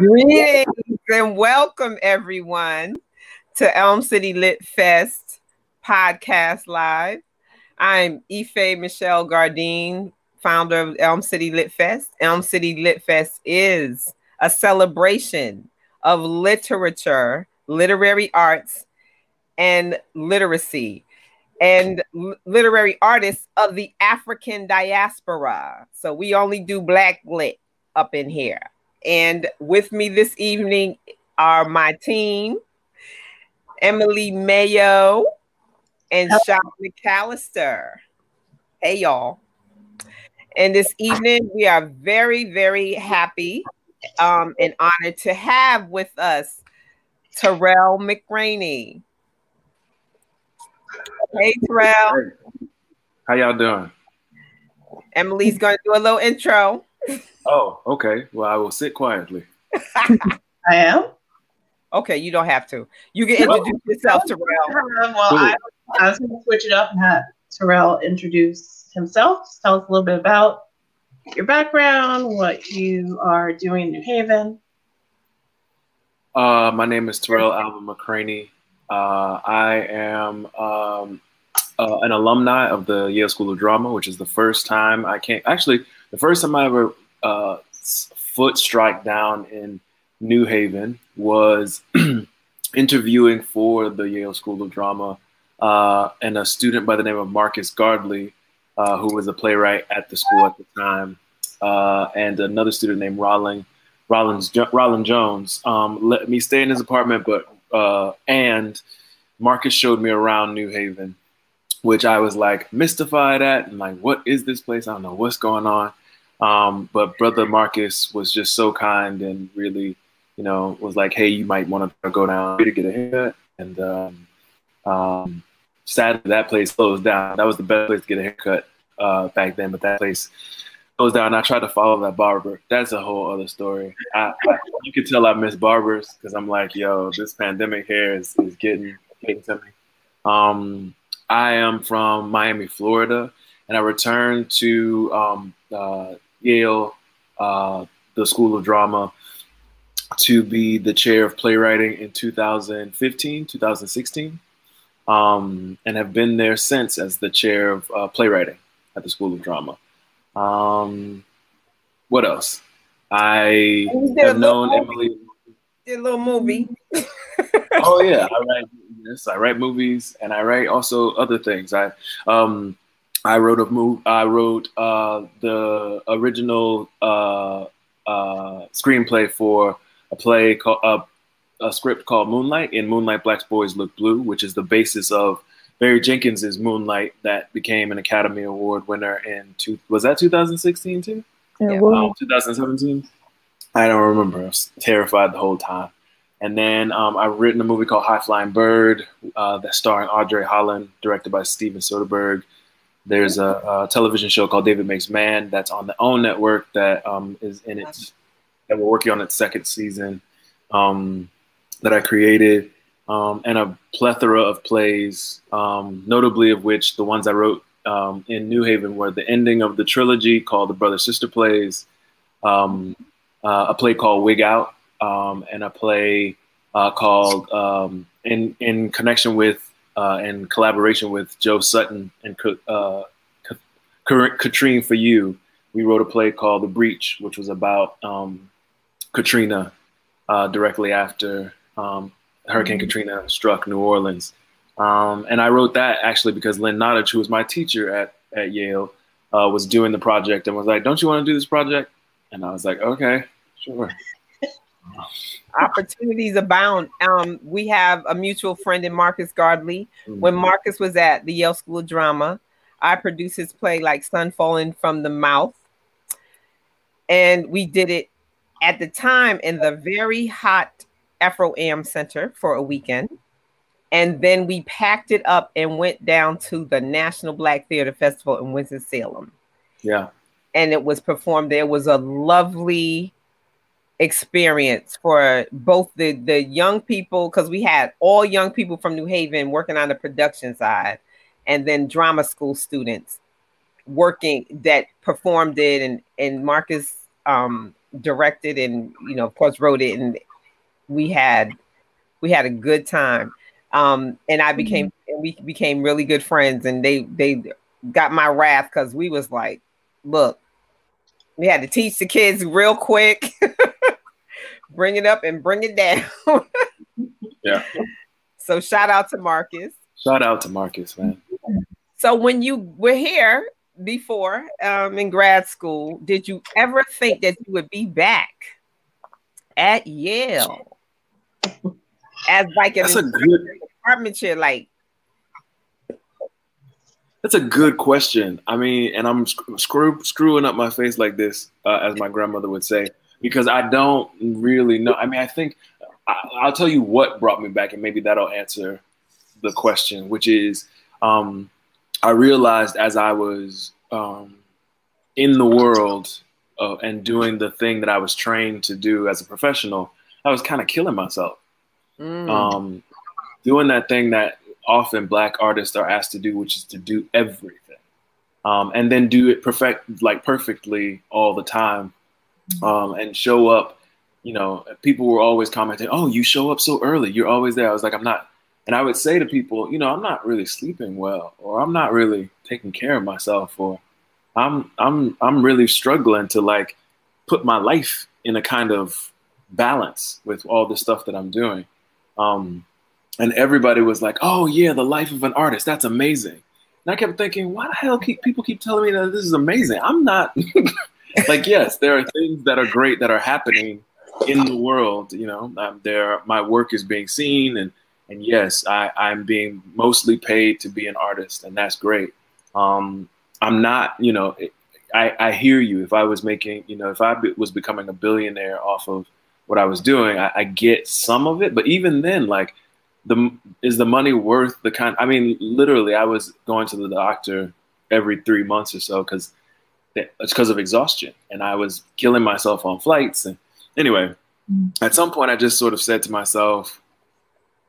Greetings and welcome everyone to Elm City Lit Fest podcast live. I'm Ife Michelle Gardine, founder of Elm City Lit Fest. Elm City Lit Fest is a celebration of literature, literary arts, and literacy and literary artists of the African diaspora. So we only do black lit up in here. And with me this evening are my team, Emily Mayo and Sean McAllister. Hey, y'all. And this evening, we are very, very happy um, and honored to have with us Tarell McCraney. Hey, Tarell. How y'all doing? Emily's going to do a little intro. Oh, okay. Well, I will sit quietly. I am. Okay, you don't have to. You can introduce yourself, Tarell. Well, I, I was going to switch it up and have Tarell introduce himself. Just tell us a little bit about your background, what you are doing in New Haven. Uh, my name is Tarell Alvin McCraney. Uh, I am um, uh, an alumni of the Yale School of Drama, which is the first time I came. Actually, the first time I ever uh, foot strike down in New Haven was interviewing for the Yale School of Drama, uh, and a student by the name of Marcus Gardley, uh, who was a playwright at the school at the time, uh, and another student named Rollin, Rollins, Rolin Jones, um, let me stay in his apartment, but uh, and Marcus showed me around New Haven, which I was like mystified at, and like, what is this place? I don't know what's going on. Um, but brother Marcus was just so kind and really, you know, was like, hey, you might want to go down to get a haircut. And um, um, sadly, that place closed down. That was the best place to get a haircut uh, back then, but that place closed down. I tried to follow that barber. That's a whole other story. I, I, you can tell I miss barbers because I'm like, yo, this pandemic hair is, is getting getting to me. Um, I am from Miami, Florida, and I returned to um, uh, Yale, uh, the School of Drama, to be the chair of playwriting in 2015, 2016, um, and have been there since as the chair of uh, playwriting at the School of Drama. Um, what else? I have known movie. Emily. Did a little movie. oh yeah, I write. Yes, I write movies, and I write also other things. I um, I wrote a movie. I wrote uh, the original uh, uh, screenplay for a play called uh, a script called Moonlight in Moonlight Black Boys Look Blue, which is the basis of Barry Jenkins's Moonlight that became an Academy Award winner in two. Was that 2016 too? Yeah, um, 2017. I don't remember. I was terrified the whole time. And then um, I've written a movie called High Flying Bird uh, that's starring André Holland, directed by Steven Soderbergh. There's a, a, television show called David Makes Man that's on the OWN network that um, is in its that we're working on its second season um, that I created, um, and a plethora of plays, um, notably of which the ones I wrote um, in New Haven were the ending of the trilogy called the Brother Sister Plays, um, uh, a play called Wig Out, and a play uh, called in in connection with uh, in collaboration with Joe Sutton and uh, Catherine Filloux, we wrote a play called The Breach, which was about um, Katrina uh, directly after um, Hurricane mm-hmm. Katrina struck New Orleans. Um, and I wrote that actually because Lynn Nottage, who was my teacher at, at Yale, uh, was doing the project and was like, Don't you want to do this project? And I was like, Okay, sure opportunities abound. Um, we have a mutual friend in Marcus Gardley. Mm-hmm. When Marcus was at the Yale School of Drama, I produced his play like Sun Falling from the Mouth. And we did it at the time in the very hot Afro Am Center for a weekend. And then we packed it up and went down to the National Black Theater Festival in Winston-Salem. Yeah. And it was performed there. Was a lovely experience for both the the young people because we had all young people from New Haven working on the production side, and then drama school students working that performed it, and and Marcus um, directed and you know of course wrote it and we had we had a good time um and i became mm-hmm. and we became really good friends and they they got my wrath because we was like look we had to teach the kids real quick bring it up and bring it down. Yeah. So shout out to marcus. Shout out to marcus man. So when you were here before um, in grad school, did you ever think that you would be back at Yale? As like an that's a good department chair? Like that's a good question. I mean, and I'm screw, screwing up my face like this, uh, as my grandmother would say, because I don't really know. I mean, I think I, will tell you what brought me back, and maybe that'll answer the question, which is. Um, I realized as I was um, in the world uh, and doing the thing that I was trained to do as a professional, I was kind of killing myself. Mm. Um, doing that thing that often black artists are asked to do, which is to do everything. Um, and then do it perfect, like perfectly all the time, um, and show up. You know, people were always commenting, "Oh, you show up so early. You're always there." I was like, "I'm not and I would say to people, you know, I'm not really sleeping well, or I'm not really taking care of myself, or I'm I'm I'm really struggling to like put my life in a kind of balance with all the stuff that I'm doing. Um, and everybody was like, "Oh yeah, the life of an artist. That's amazing." And I kept thinking, "Why the hell keep people keep telling me that this is amazing? I'm not." like, yes, there are things that are great that are happening in the world. You know, um, there my work is being seen and and yes, I, I'm being mostly paid to be an artist, and that's great. Um, I'm not, you know, I, I hear you. If I was making, you know, if I was becoming a billionaire off of what I was doing, I, I get some of it. But even then, like, the is the money worth the kind? I mean, literally, I was going to the doctor every three months or so because it's because of exhaustion, and I was killing myself on flights. And anyway, mm-hmm. at some point, I just sort of said to myself,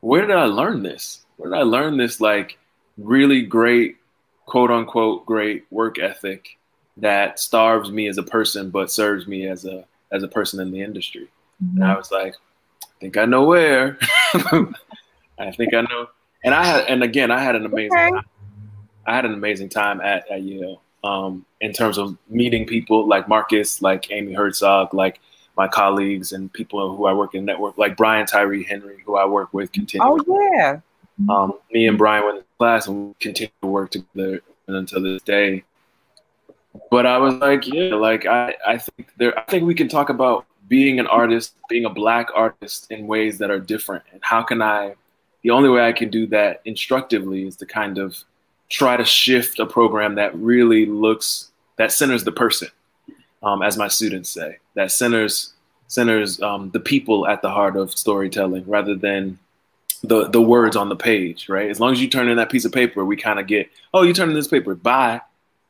where did I learn this? Where did I learn this like really great, quote unquote, great work ethic that starves me as a person but serves me as a as a person in the industry? Mm-hmm. And I was like, I think I know where. I think I know. And I had, and again, I had an amazing, okay. I had an amazing time at, at Yale um, in terms of meeting people like Marcus, like Amy Herzog, like my colleagues and people who I work in network, like Brian Tyree Henry, who I work with continually. Oh yeah. Um, me and Brian went to class and we continue to work together until this day. But I was like, yeah, like I, I think there I think we can talk about being an artist, being a black artist in ways that are different. And how can I the only way I can do that instructively is to kind of try to shift a program that really looks that centers the person um, as my students say, that centers centers um, the people at the heart of storytelling rather than the the words on the page, right? As long as you turn in that piece of paper, we kind of get, oh, you turn in this paper, bye,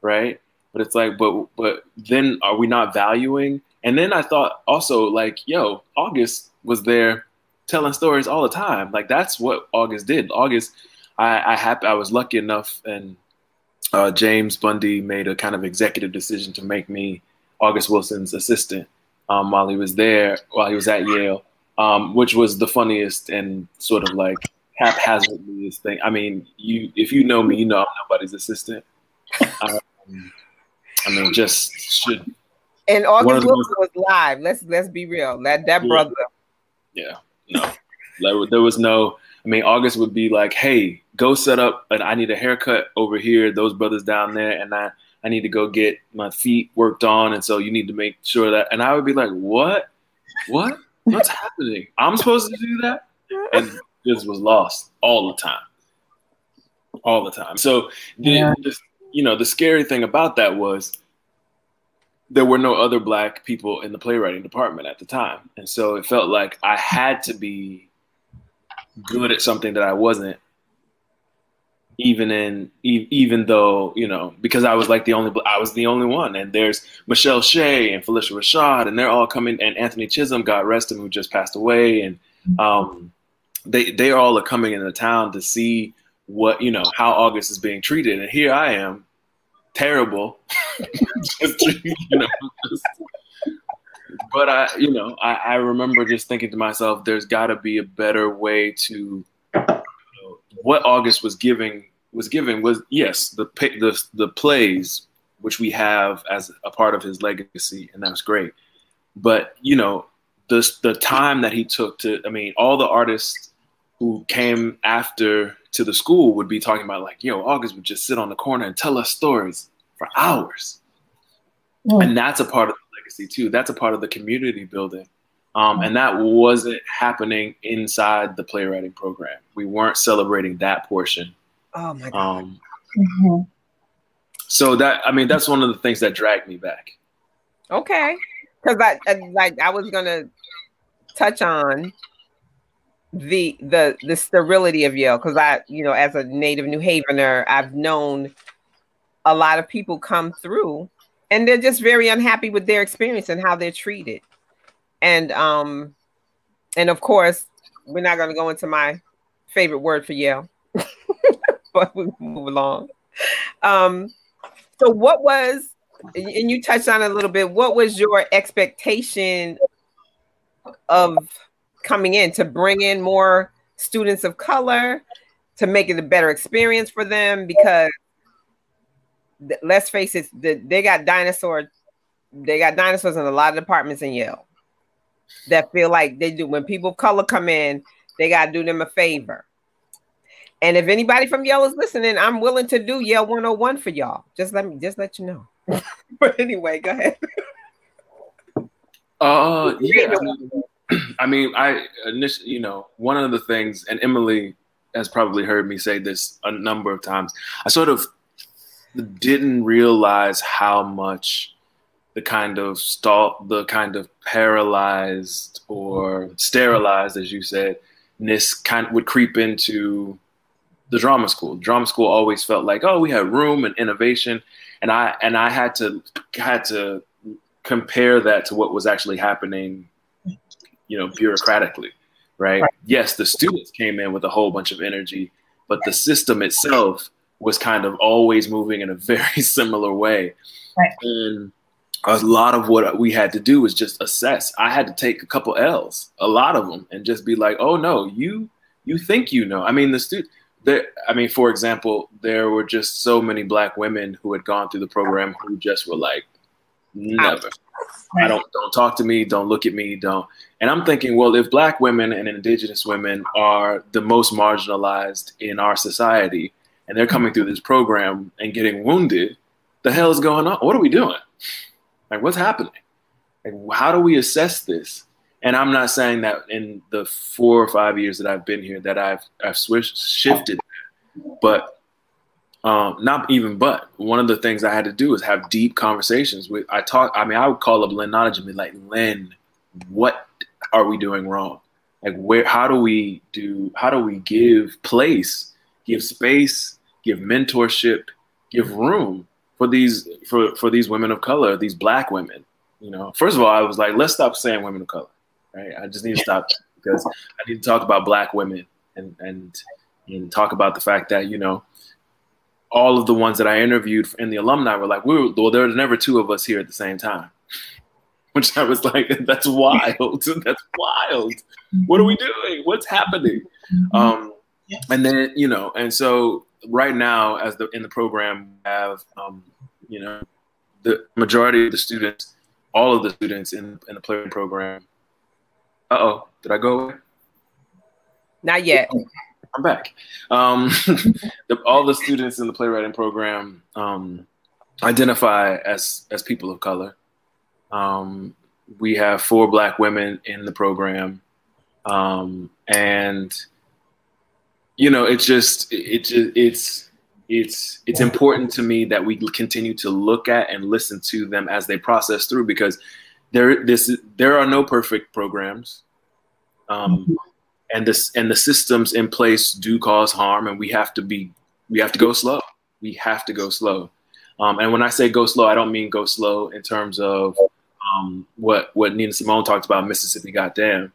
right? But it's like, but but then are we not valuing? And then I thought also like, yo, August was there telling stories all the time. Like that's what August did. August, I I I was lucky enough, and uh, James Bundy made a kind of executive decision to make me August Wilson's assistant um, while he was there, while he was at Yale, um, which was the funniest and sort of like haphazardly thing. I mean, you if you know me, you know I'm nobody's assistant. Um, I mean, just should. And August Wilson was live. Let's let's be real. That that yeah. brother. Yeah, no, there was no. I mean, August would be like, "Hey, go set up, and I need a haircut over here. Those brothers down there, and I I need to go get my feet worked on, and so you need to make sure that. And I would be like, what? What? What's happening? I'm supposed to do that? And this was lost all the time, all the time. So yeah. the, you know, the scary thing about that was there were no other black people in the playwriting department at the time, and so it felt like I had to be good at something that I wasn't even in even though you know because I was like the only I was the only one. And there's Michele Shay and Phylicia Rashad and they're all coming and Anthony Chisholm God rest him who just passed away. And um, they they all are coming into town to see what you know how August is being treated. And here I am terrible. Just, you know just, but I, you know, I, I remember just thinking to myself, there's got to be a better way to. What August was giving was given was yes the the the plays which we have as a part of his legacy, and that's great. But you know, the the time that he took to, I mean, all the artists who came after to the school would be talking about like, yo, August would just sit on the corner and tell us stories for hours, mm. and that's a part of the legacy too. That's a part of the community building. Um, and that wasn't happening inside the playwriting program. We weren't celebrating that portion. Oh my god! Um, mm-hmm so that I mean that's one of the things that dragged me back. Okay, because I, like I was gonna touch on the the the sterility of Yale because I you know as a native New Havener I've known a lot of people come through and they're just very unhappy with their experience and how they're treated and um and of course we're not going to go into my favorite word for Yale but we move along um so, what was, and you touched on it a little bit, what was your expectation of coming in to bring in more students of color, to make it a better experience for them? Because let's face it, they got dinosaurs. they got dinosaurs in a lot of departments in Yale that feel like they do when people of color come in, they got to do them a favor. And if anybody from Yale is listening, I'm willing to do Yale 101 for y'all. Just let me just let you know. but anyway, go ahead. Uh yeah. I mean, I initially, you know, one of the things, and Emily has probably heard me say this a number of times. I sort of didn't realize how much the kind of stall, the kind of paralyzed or sterilized, as you said, ness kind of would creep into the drama school. Drama school always felt like, oh, we had room and innovation, and I and I had to had to compare that to what was actually happening, you know, bureaucratically, right? right? Yes, the students came in with a whole bunch of energy, but the system itself was kind of always moving in a very similar way. Right. And a lot of what we had to do was just assess. I had to take a couple L's, a lot of them, and just be like, "Oh no, you you think you know." I mean, the student there, I mean, for example, there were just so many black women who had gone through the program who just were like, never. I don't don't talk to me, don't look at me, don't. And I'm thinking, well, if black women and indigenous women are the most marginalized in our society, and they're coming through this program and getting wounded, the hell is going on? What are we doing? Like, what's happening? Like, how do we assess this? And I'm not saying that in the four or five years that I've been here that I've I've switched shifted, but um, not even but one of the things I had to do is have deep conversations with. I talk. I mean, I would call up Lynn Nottage and be like, Lynn, what are we doing wrong? Like, where? How do we do? How do we give place, give space, give mentorship, give room for these for for these women of color, these Black women? You know, first of all, I was like, let's stop saying women of color right? I just need to stop because I need to talk about black women and and and talk about the fact that you know all of the ones that I interviewed in the alumni were like, we were, well, there were never two of us here at the same time. Which I was like, that's wild. that's wild. What are we doing? What's happening? Mm-hmm. Um, and then, you know, and so right now, as the in the program, we have, um, you know, the majority of the students, all of the students in, in the player program uh oh, did I go away? Not yet. I'm back. Um, the, all the students in the playwriting program um, identify as as people of color. Um, we have four black women in the program, um, and you know, it's just it, it it's it's it's important to me that we continue to look at and listen to them as they process through because there this there are no perfect programs um, and this and the systems in place do cause harm and we have to be we have to go slow. We have to go slow. Um, and when i say go slow i don't mean go slow in terms of um, what what nina simone talked about mississippi goddamn.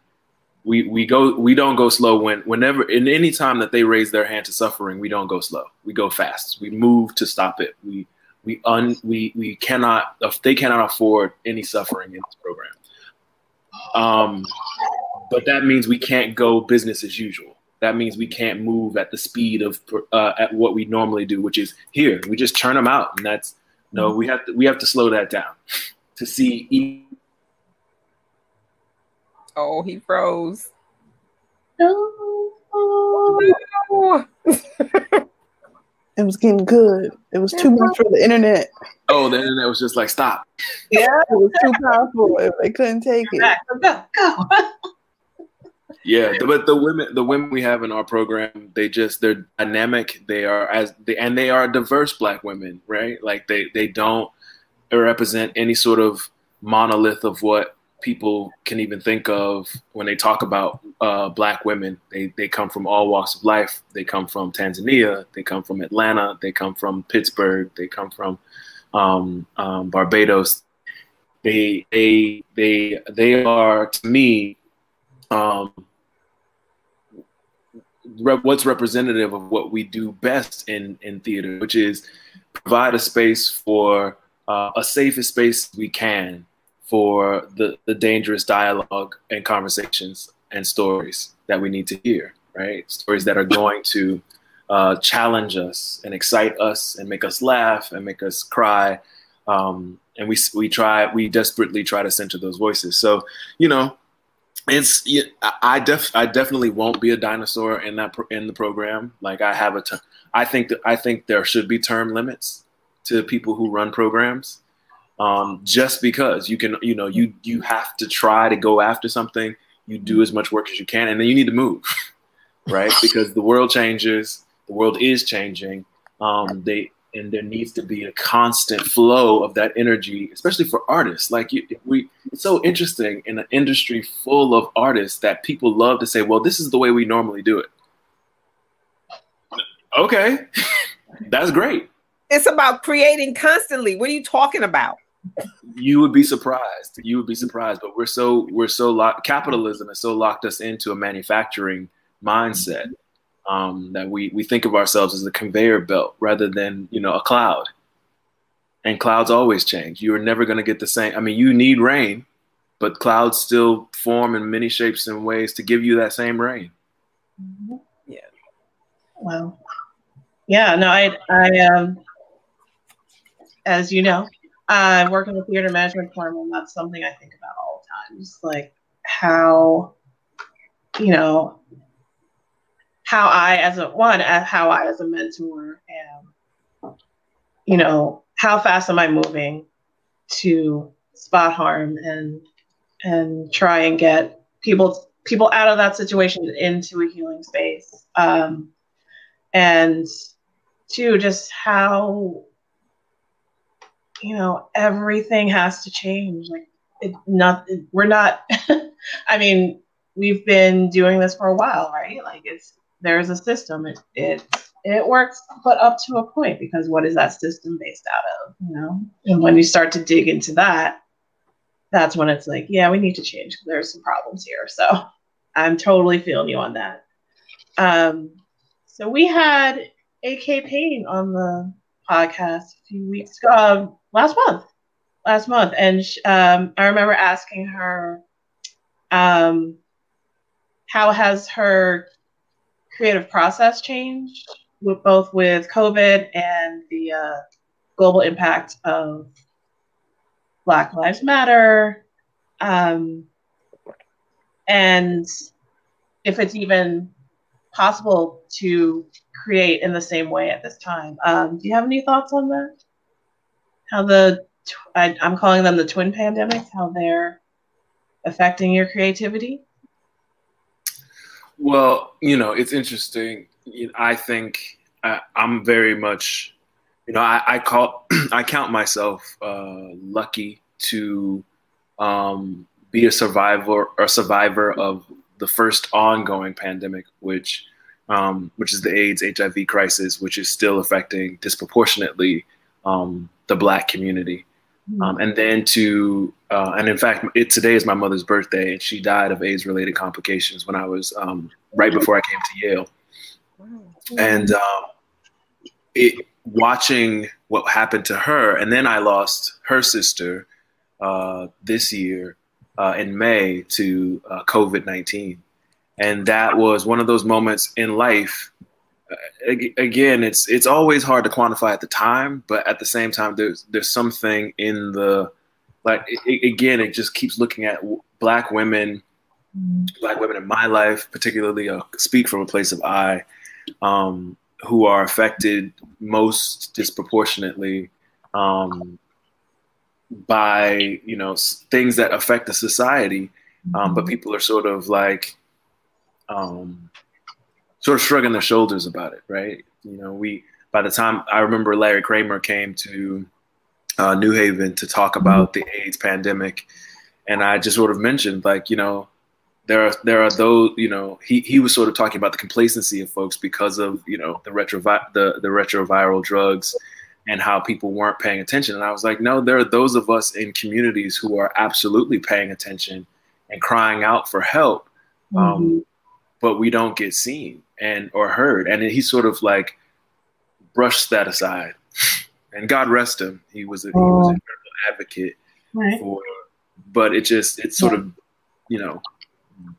We we go we don't go slow when whenever in any time that they raise their hand to suffering we don't go slow. We go fast. We move to stop it. We we un we we cannot they cannot afford any suffering in this program Um, but that means we can't go business as usual. That means we can't move at the speed of uh, at what we normally do, which is here. We just turn them out, and that's no. We have to we have to slow that down to see. Oh, he froze. No. It was getting good. It was too much for the internet. Oh, the internet was just like stop. Yeah, it was too powerful. They couldn't take it. Go, go. Yeah, but the women, the women we have in our program, they just they're dynamic. They are as they and they are diverse black women, right? Like they they don't represent any sort of monolith of what people can even think of when they talk about uh, black women. They they come from all walks of life. They come from Tanzania. They come from Atlanta. They come from Pittsburgh. They come from um, um, Barbados. They they they they are to me um, rep- what's representative of what we do best in in theater, which is provide a space for uh, a safest space we can for the, the dangerous dialogue and conversations and stories that we need to hear, right? Stories that are going to uh, challenge us and excite us and make us laugh and make us cry. Um, and we, we try, we desperately try to center those voices. So, you know, it's I def I definitely won't be a dinosaur in that in the program. Like I have a, t- I think that I think there should be term limits to people who run programs um, just because you can, you know, you you have to try to go after something. You do as much work as you can, and then you need to move, right? because the world changes, the world is changing. Um, they and there needs to be a constant flow of that energy, especially for artists. Like you, we, it's so interesting in an industry full of artists that people love to say, "Well, this is the way we normally do it." Okay, that's great. It's about creating constantly. What are you talking about? You would be surprised. You would be surprised, but we're so we're so locked. Capitalism has so locked us into a manufacturing mindset um, that we we think of ourselves as a conveyor belt rather than you know a cloud. And clouds always change. You are never going to get the same. I mean, you need rain, but clouds still form in many shapes and ways to give you that same rain. Yeah. Wow. Yeah. No, I I um, as you know, I work in the theater management and that's something I think about all the time. Just like how, you know, how I, as a one, how I, as a mentor, am, you know, how fast am I moving to spot harm and and try and get people people out of that situation into a healing space. Um, and two, just how you know, everything has to change. Like it not we're not I mean, we've been doing this for a while, right? Like it's there's a system. It it it works but up to a point because what is that system based out of? You know? And when you start to dig into that, that's when it's like, yeah, we need to change. There's some problems here. So I'm totally feeling you on that. Um, so we had AK Payne on the podcast a few weeks ago, um, last month, last month, and um, I remember asking her, um, how has her creative process changed with both with COVID and the uh, global impact of Black Lives Matter, um, and if it's even possible to create in the same way at this time. Um, do you have any thoughts on that? How the I, I'm calling them the twin pandemics, how they're affecting your creativity? Well, you know, it's interesting. I think I, am very much, you know, I, I call, I count myself uh, lucky to um, be a survivor, a survivor of the first ongoing pandemic, which um, which is the AIDS HIV crisis, which is still affecting disproportionately um, the Black community. Hmm. Um, and then to, uh, and in fact, it, today is my mother's birthday, and she died of AIDS-related complications when I was um, right before I came to Yale. And um, it, watching what happened to her, and then I lost her sister uh, this year. uh, in May to uh, COVID 19. And that was one of those moments in life. Again, it's it's always hard to quantify at the time, but at the same time, there's there's something in the like it, again, it just keeps looking at black women, black women in my life, particularly. Uh, speak from a place of I, um, who are affected most disproportionately um, by you know things that affect the society, um, but mm-hmm. people are sort of like um, sort of shrugging their shoulders about it, right? You know, we by the time I remember Larry Kramer came to uh, New Haven to talk about the AIDS pandemic, and I just sort of mentioned like you know there are there are those you know he, he was sort of talking about the complacency of folks because of you know the retro the the retroviral drugs and how people weren't paying attention. And I was like, no, there are those of us in communities who are absolutely paying attention and crying out for help, um, mm-hmm. um, but we don't get seen and or heard. And he sort of like brushed that aside. And God rest him. He was a, he was an oh. advocate right. for, but it just it's sort yeah. of you know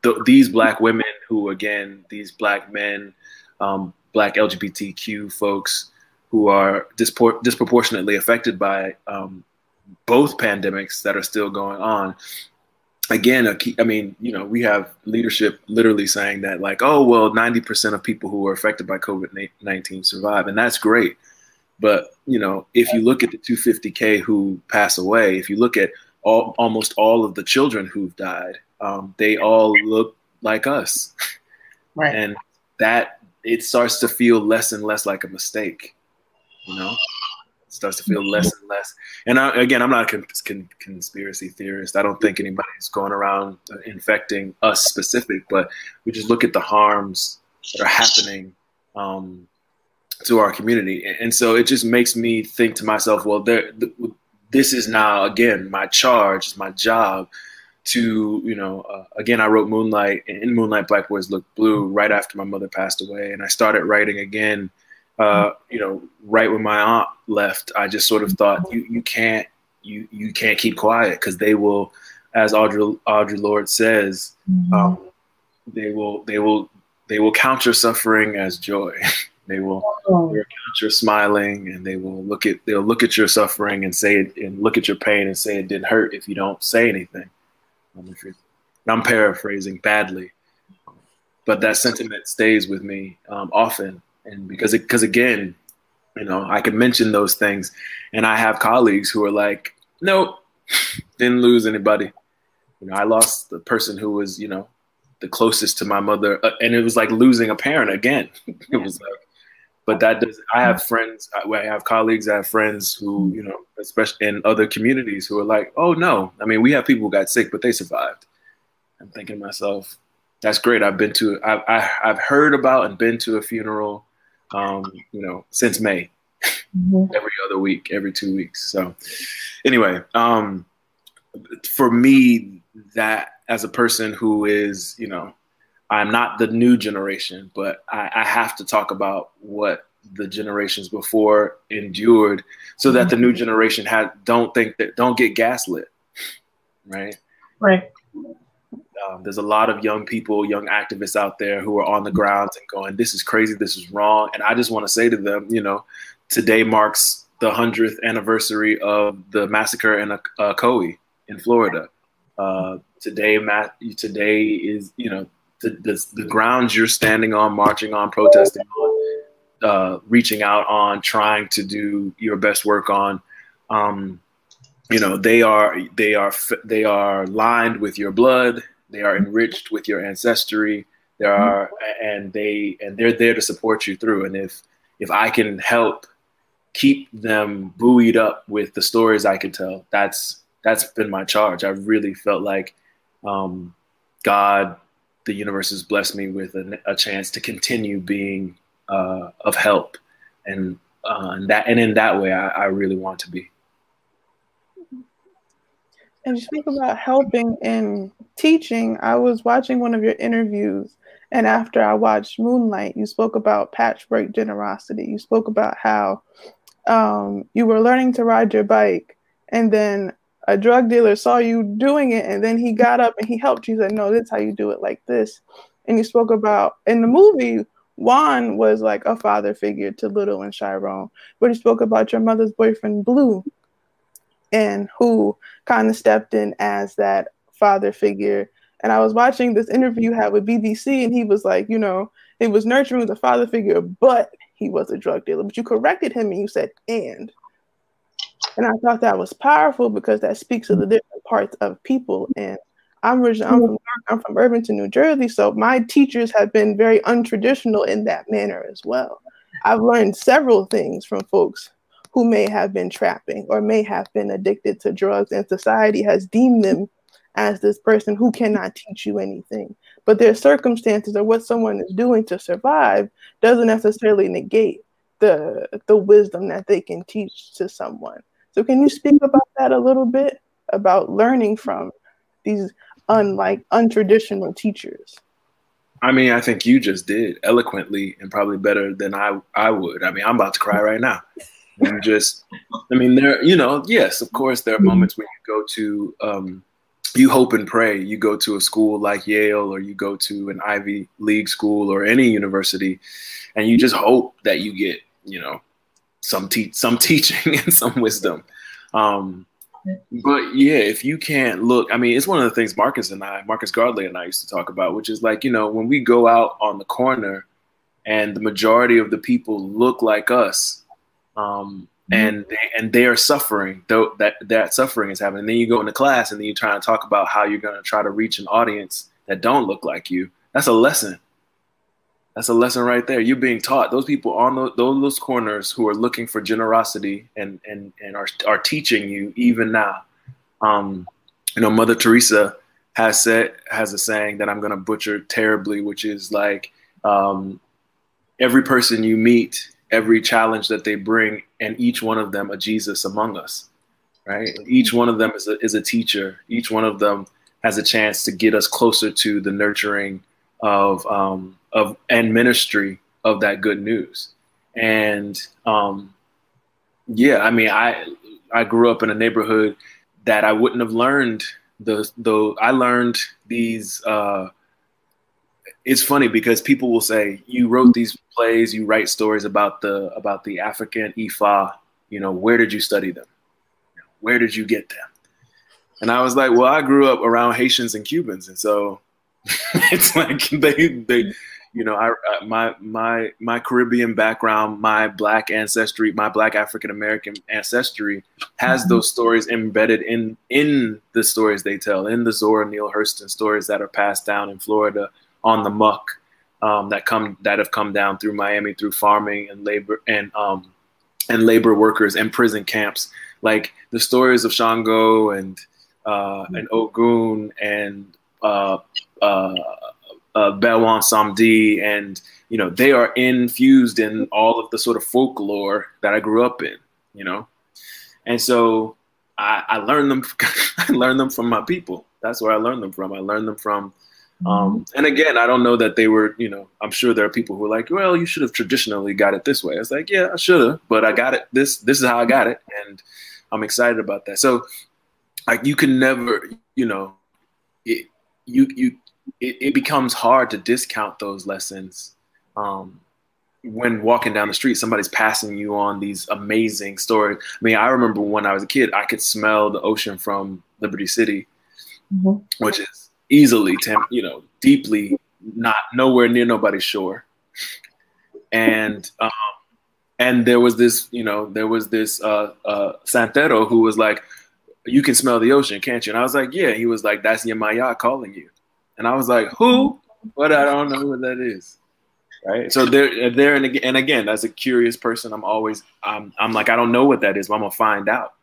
th- these black women who again these black men, um, black LGBTQ folks who are dispor- disproportionately affected by um, both pandemics that are still going on. Again, key, I mean, you know, we have leadership literally saying that, like, oh, well, 90% of people who are affected by COVID 19 survive. And that's great. But, you know, if you look at the 250K who pass away, if you look at all, almost all of the children who've died, um, they all look like us. Right. And that it starts to feel less and less like a mistake you know starts to feel less and less. And I, again i'm not a con- con- conspiracy theorist. I don't think anybody's going around infecting us specific but we just look at the harms that are happening um, to our community. And so it just makes me think to myself well there this is now again my charge my job to you know uh, again i wrote moonlight and in moonlight black boys look blue right after my mother passed away and i started writing again uh, you know, right when my aunt left, I just sort of thought you you can't you you can't keep quiet because they will, as Audre Audre Lorde says, mm-hmm. um, they will they will they will count your suffering as joy. they will oh. count your smiling, and they will look at they'll look at your suffering and say it, and look at your pain and say it didn't hurt if you don't say anything. Um, I'm paraphrasing badly, but that sentiment stays with me um, often and because because again, you know, I can mention those things, and I have colleagues who are like, nope, didn't lose anybody. You know, I lost the person who was, you know, the closest to my mother, uh, and it was like losing a parent again. it was like, but that does. I have friends, I have colleagues, I have friends who, you know, especially in other communities, who are like, oh no, I mean, we have people who got sick, but they survived. I'm thinking to myself, that's great. I've been to, I've, I, have i have heard about and been to a funeral um, you know, since May, mm-hmm. every other week, every two weeks. So, anyway, um, for me, that as a person who is, you know, I'm not the new generation, but I, I have to talk about what the generations before endured, so that the new generation had don't think that don't get gaslit, right? Right. Um, there's a lot of young people, young activists out there who are on the ground and going, "This is crazy. This is wrong." And I just want to say to them, you know, today marks the hundredth anniversary of the massacre in a uh, in Florida. Uh, today, today is you know the, the, the grounds you're standing on, marching on, protesting on, uh, reaching out on, trying to do your best work on. Um, you know they are they are they are lined with your blood they are enriched with your ancestry. There mm-hmm. are, and they and they're there to support you through. And if if I can help keep them buoyed up with the stories I can tell, that's that's been my charge. I really felt like um, God, the universe has blessed me with a, a chance to continue being uh, of help, and uh, and that and in that way, I, I really want to be. And you speak about helping and teaching. I was watching one of your interviews, and after I watched Moonlight, you spoke about patchwork generosity. You spoke about how um, you were learning to ride your bike, and then a drug dealer saw you doing it and then he got up and he helped you. He said, No, this is how you do it like this. And you spoke about in the movie, Juan was like a father figure to Little and Chiron, but he spoke about your mother's boyfriend, Blue, and who kind of stepped in as that father figure. And I was watching this interview had with BBC, and he was like, you know, it was nurturing the father figure, but he was a drug dealer. But you corrected him and you said, and. And I thought that was powerful because that speaks to the different parts of people. And I'm originally I'm from, I'm from Irvington, New Jersey, so my teachers have been very untraditional in that manner as well. I've learned several things from folks who may have been trapping or may have been addicted to drugs, and society has deemed them as this person who cannot teach you anything. But their circumstances or what someone is doing to survive doesn't necessarily negate the the wisdom that they can teach to someone. So can you speak about that a little bit about learning from these unlike untraditional teachers? I mean, I think you just did eloquently and probably better than I I would. I mean, I'm about to cry right now. And just, I mean, there, you know, yes, of course, there are moments when you go to, um, you hope and pray. You go to a school like Yale, or you go to an Ivy League school, or any university, and you just hope that you get, you know, some te- some teaching and some wisdom. Um, but yeah, if you can't look, I mean, it's one of the things Marcus and I, Marcus Gardley and I used to talk about, which is like, you know, when we go out on the corner and the majority of the people look like us, um, mm-hmm. and they, and they are suffering, though that that suffering is happening. And then you go into class and then you try to talk about how you're going to try to reach an audience that don't look like you. That's a lesson. That's a lesson right there. You're being taught. Those people on those, those corners who are looking for generosity and and and are are teaching you even now. Um, you know, Mother Teresa has said has a saying that I'm going to butcher terribly, which is like um, every person you meet, every challenge that they bring, and each one of them a Jesus among us. Right? Each one of them is a, is a teacher. Each one of them has a chance to get us closer to the nurturing of um, of and ministry of that good news. And um, yeah, I mean, I I grew up in a neighborhood that I wouldn't have learned the though I learned these. Uh, it's funny because people will say you wrote these plays, you write stories about the about the African Ifa. You know, where did you study them? Where did you get them? And I was like, well, I grew up around Haitians and Cubans, and so it's like they they you know I, my my my Caribbean background, my black ancestry, my black African American ancestry has mm-hmm. those stories embedded in in the stories they tell, in the Zora Neale Hurston stories that are passed down in Florida on the muck um, that come that have come down through Miami through farming and labor and um, and labor workers and prison camps, like the stories of Shango and uh, and Ogun and uh, uh, uh, Baron Samedi, and you know they are infused in all of the sort of folklore that I grew up in, you know, and so I, I learned them. I learned them from my people. That's where I learned them from. I learned them from. Um, and again, I don't know that they were, you know, I'm sure there are people who are like, well, you should have traditionally got it this way. I was like, yeah, I should have, but I got it. This, this is how I got it. And I'm excited about that. So like you can never, you know, it, you you it, it becomes hard to discount those lessons um, when walking down the street somebody's passing you on these amazing stories i mean i remember when i was a kid i could smell the ocean from liberty city mm-hmm. which is easily temp- you know deeply not nowhere near nobody's shore and um, and there was this you know there was this uh, uh, santero who was like you can smell the ocean, can't you? And I was like, yeah. He was like, that's Yemaya calling you. And I was like, who? But I don't know who that is. Right. So there, there, and again, and again, as a curious person, I'm always, I'm, I'm like, I don't know what that is, but I'm gonna find out.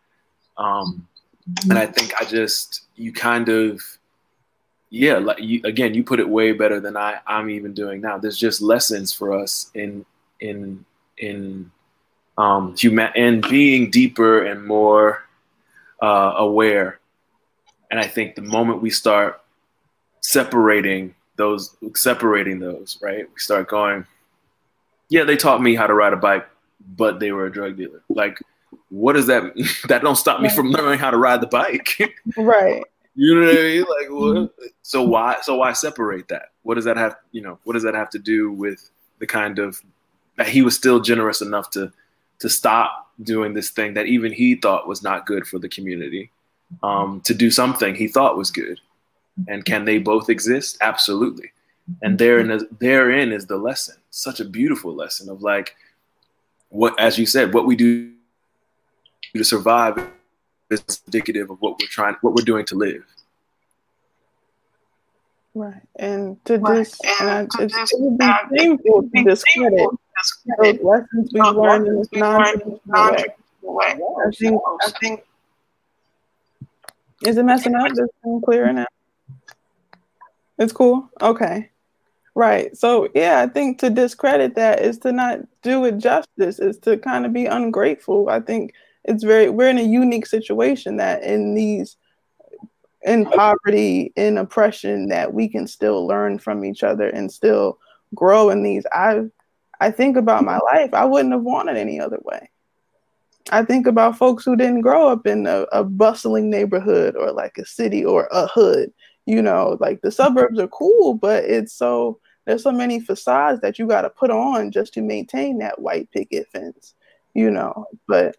Um, and I think I just, you kind of, yeah, like you, again, you put it way better than I, I'm even doing now. There's just lessons for us in, in, in, um, human, and being deeper and more uh, aware. And I think the moment we start separating those, separating those, right? We start going, yeah, they taught me how to ride a bike, but they were a drug dealer. Like, what does that that don't stop me from learning how to ride the bike right you know what i mean? Like what? so why so why separate that? What does that have you know what does that have to do with the kind of that he was still generous enough to to stop doing this thing that even he thought was not good for the community um, to do something he thought was good? And can they both exist? Absolutely. And therein is, therein is the lesson. Such a beautiful lesson of like what as you said what we do to survive is indicative of what we're trying what we're doing to live right and to this and I, it's, it would be painful to discredit those lessons we learned in this nonsense way. I think, I think is it messing up? Is it clear now? It's cool. Okay. Right. So yeah, I think to discredit that is to not do it justice, is to kind of be ungrateful. I think it's very we're in a unique situation that in these in poverty, in oppression, that we can still learn from each other and still grow in these. I I think about my life. I wouldn't have wanted any other way. I think about folks who didn't grow up in a, a bustling neighborhood or like a city or a hood. You know, like the suburbs are cool, but it's so there's so many facades that you got to put on just to maintain that white picket fence, you know. But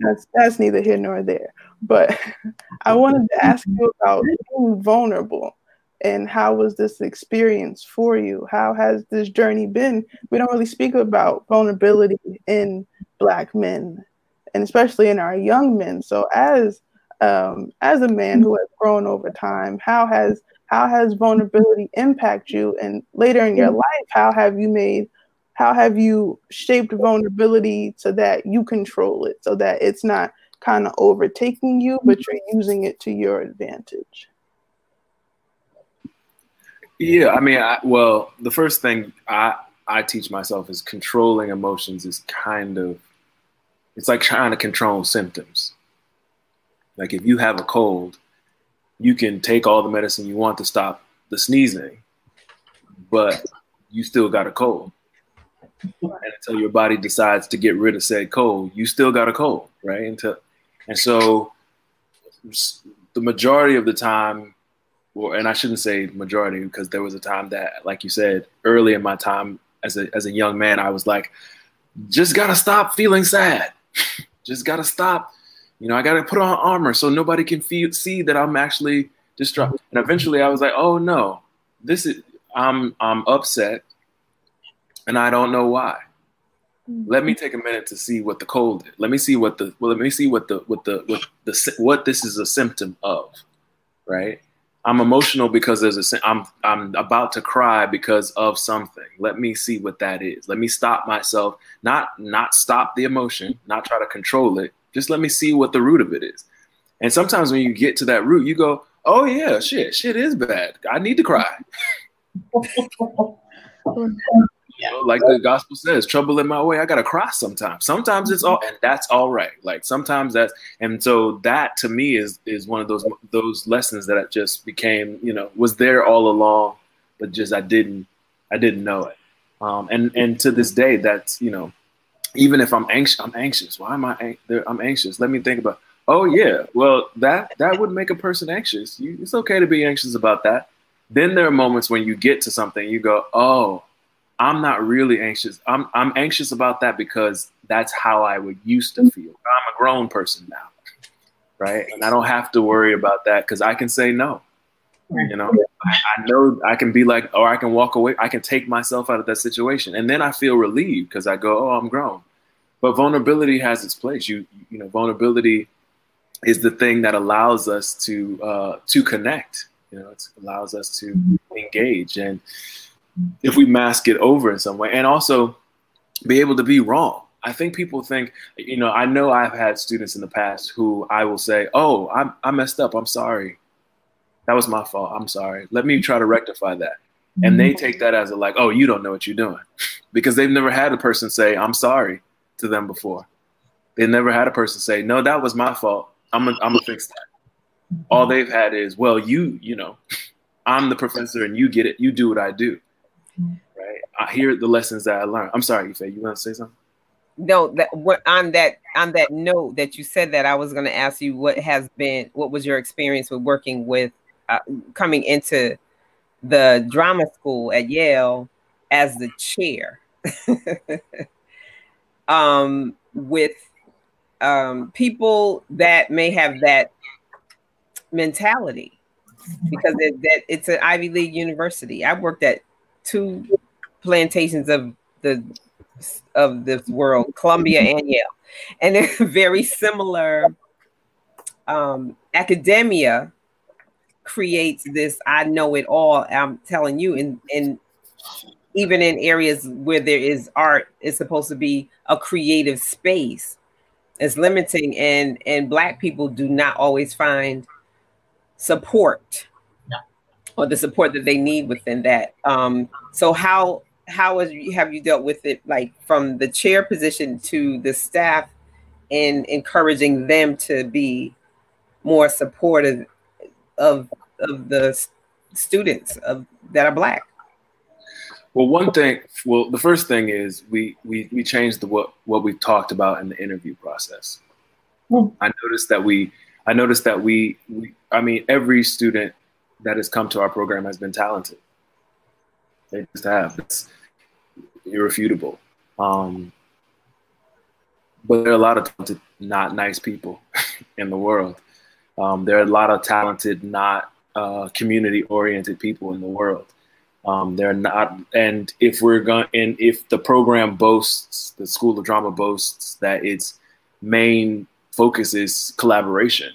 that's that's neither here nor there. But I wanted to ask you about being vulnerable and how was this experience for you? How has this journey been? We don't really speak about vulnerability in Black men, and especially in our young men. So as um, as a man who has grown over time, how has how has vulnerability impact you and later in your mm-hmm. life how have you made how have you shaped vulnerability so that you control it so that it's not kind of overtaking you but you're using it to your advantage yeah i mean I, well the first thing i i teach myself is controlling emotions is kind of it's like trying to control symptoms like if you have a cold you can take all the medicine you want to stop the sneezing, but you still got a cold. And until your body decides to get rid of said cold, you still got a cold, right? Until, and so the majority of the time, or and I shouldn't say majority because there was a time that, like you said, early in my time as a as a young man, I was like, just gotta stop feeling sad. just gotta stop you know, I got to put on armor so nobody can feel, see that I'm actually distraught. And eventually I was like, oh no, this is, I'm, I'm upset and I don't know why. Mm-hmm. Let me take a minute to see what the cold is. Let me see what the, well, let me see what the, what the, what the, what this is a symptom of, right? I'm emotional because there's a I'm I'm about to cry because of something. Let me see what that is. Let me stop myself, not not stop the emotion, not try to control it, just let me see what the root of it is. And sometimes when you get to that root, you go, oh yeah, shit, shit is bad. I need to cry. Know, like the gospel says, trouble in my way, I gotta cross sometimes. Sometimes it's all, and that's all right. Like sometimes that's, and so that to me is is one of those those lessons that I just became, you know, was there all along, but just I didn't I didn't know it. Um, and and to this day, that's you know, even if I'm anxious, I'm anxious. Why am I? I'm anxious. Let me think about. Oh yeah, well that that would make a person anxious. You, it's okay to be anxious about that. Then there are moments when you get to something, you go, oh, I'm not really anxious. I'm I'm anxious about that because that's how I would used to feel. I'm a grown person now, right? And I don't have to worry about that because I can say no. You know, I know I can be like, or I can walk away. I can take myself out of that situation, and then I feel relieved because I go, "Oh, I'm grown." But vulnerability has its place. You, you know, vulnerability is the thing that allows us to uh, to connect. You know, it allows us to engage, and if we mask it over in some way, and also be able to be wrong. I think people think, you know, I know I've had students in the past who I will say, "Oh, I, I messed up. I'm sorry." That was my fault. I'm sorry. Let me try to rectify that. And they mm-hmm. take that as a like, oh, you don't know what you're doing. because they've never had a person say, I'm sorry to them before. They never had a person say, no, that was my fault. I'm gonna I'm fix that. All they've had is, well, you, you know, I'm the professor and you get it. You do what I do. Right. I hear the lessons that I learned. I'm sorry, Ife, you want to say something? no, that what on that on that note that you said that I was going to ask you what has been what was your experience with working with uh, coming into the drama school at Yale as the chair um, with um, people that may have that mentality because it, that it's an Ivy League university. I worked at two plantations of the of this world, Columbia and Yale, and they're very similar. Um, academia creates this I know it all. I'm telling you, and and even in areas where there is art, it's supposed to be a creative space. It's limiting, and and black people do not always find support. Or the support that they need within that. Um, so how how has, have you dealt with it, like from the chair position to the staff, and encouraging them to be more supportive of of the students of that are black? Well, one thing, well, the first thing is we we we changed the what what we talked about in the interview process. Mm. I noticed that we I noticed that we, we I mean every student that has come to our program has been talented. They just have. It's irrefutable. Um, but there are a lot of talented, not nice people in the world. Um, there are a lot of talented, not uh, community-oriented people in the world. Um, they're not, and if we're going, and if the program boasts, the School of Drama boasts that its main focus is collaboration,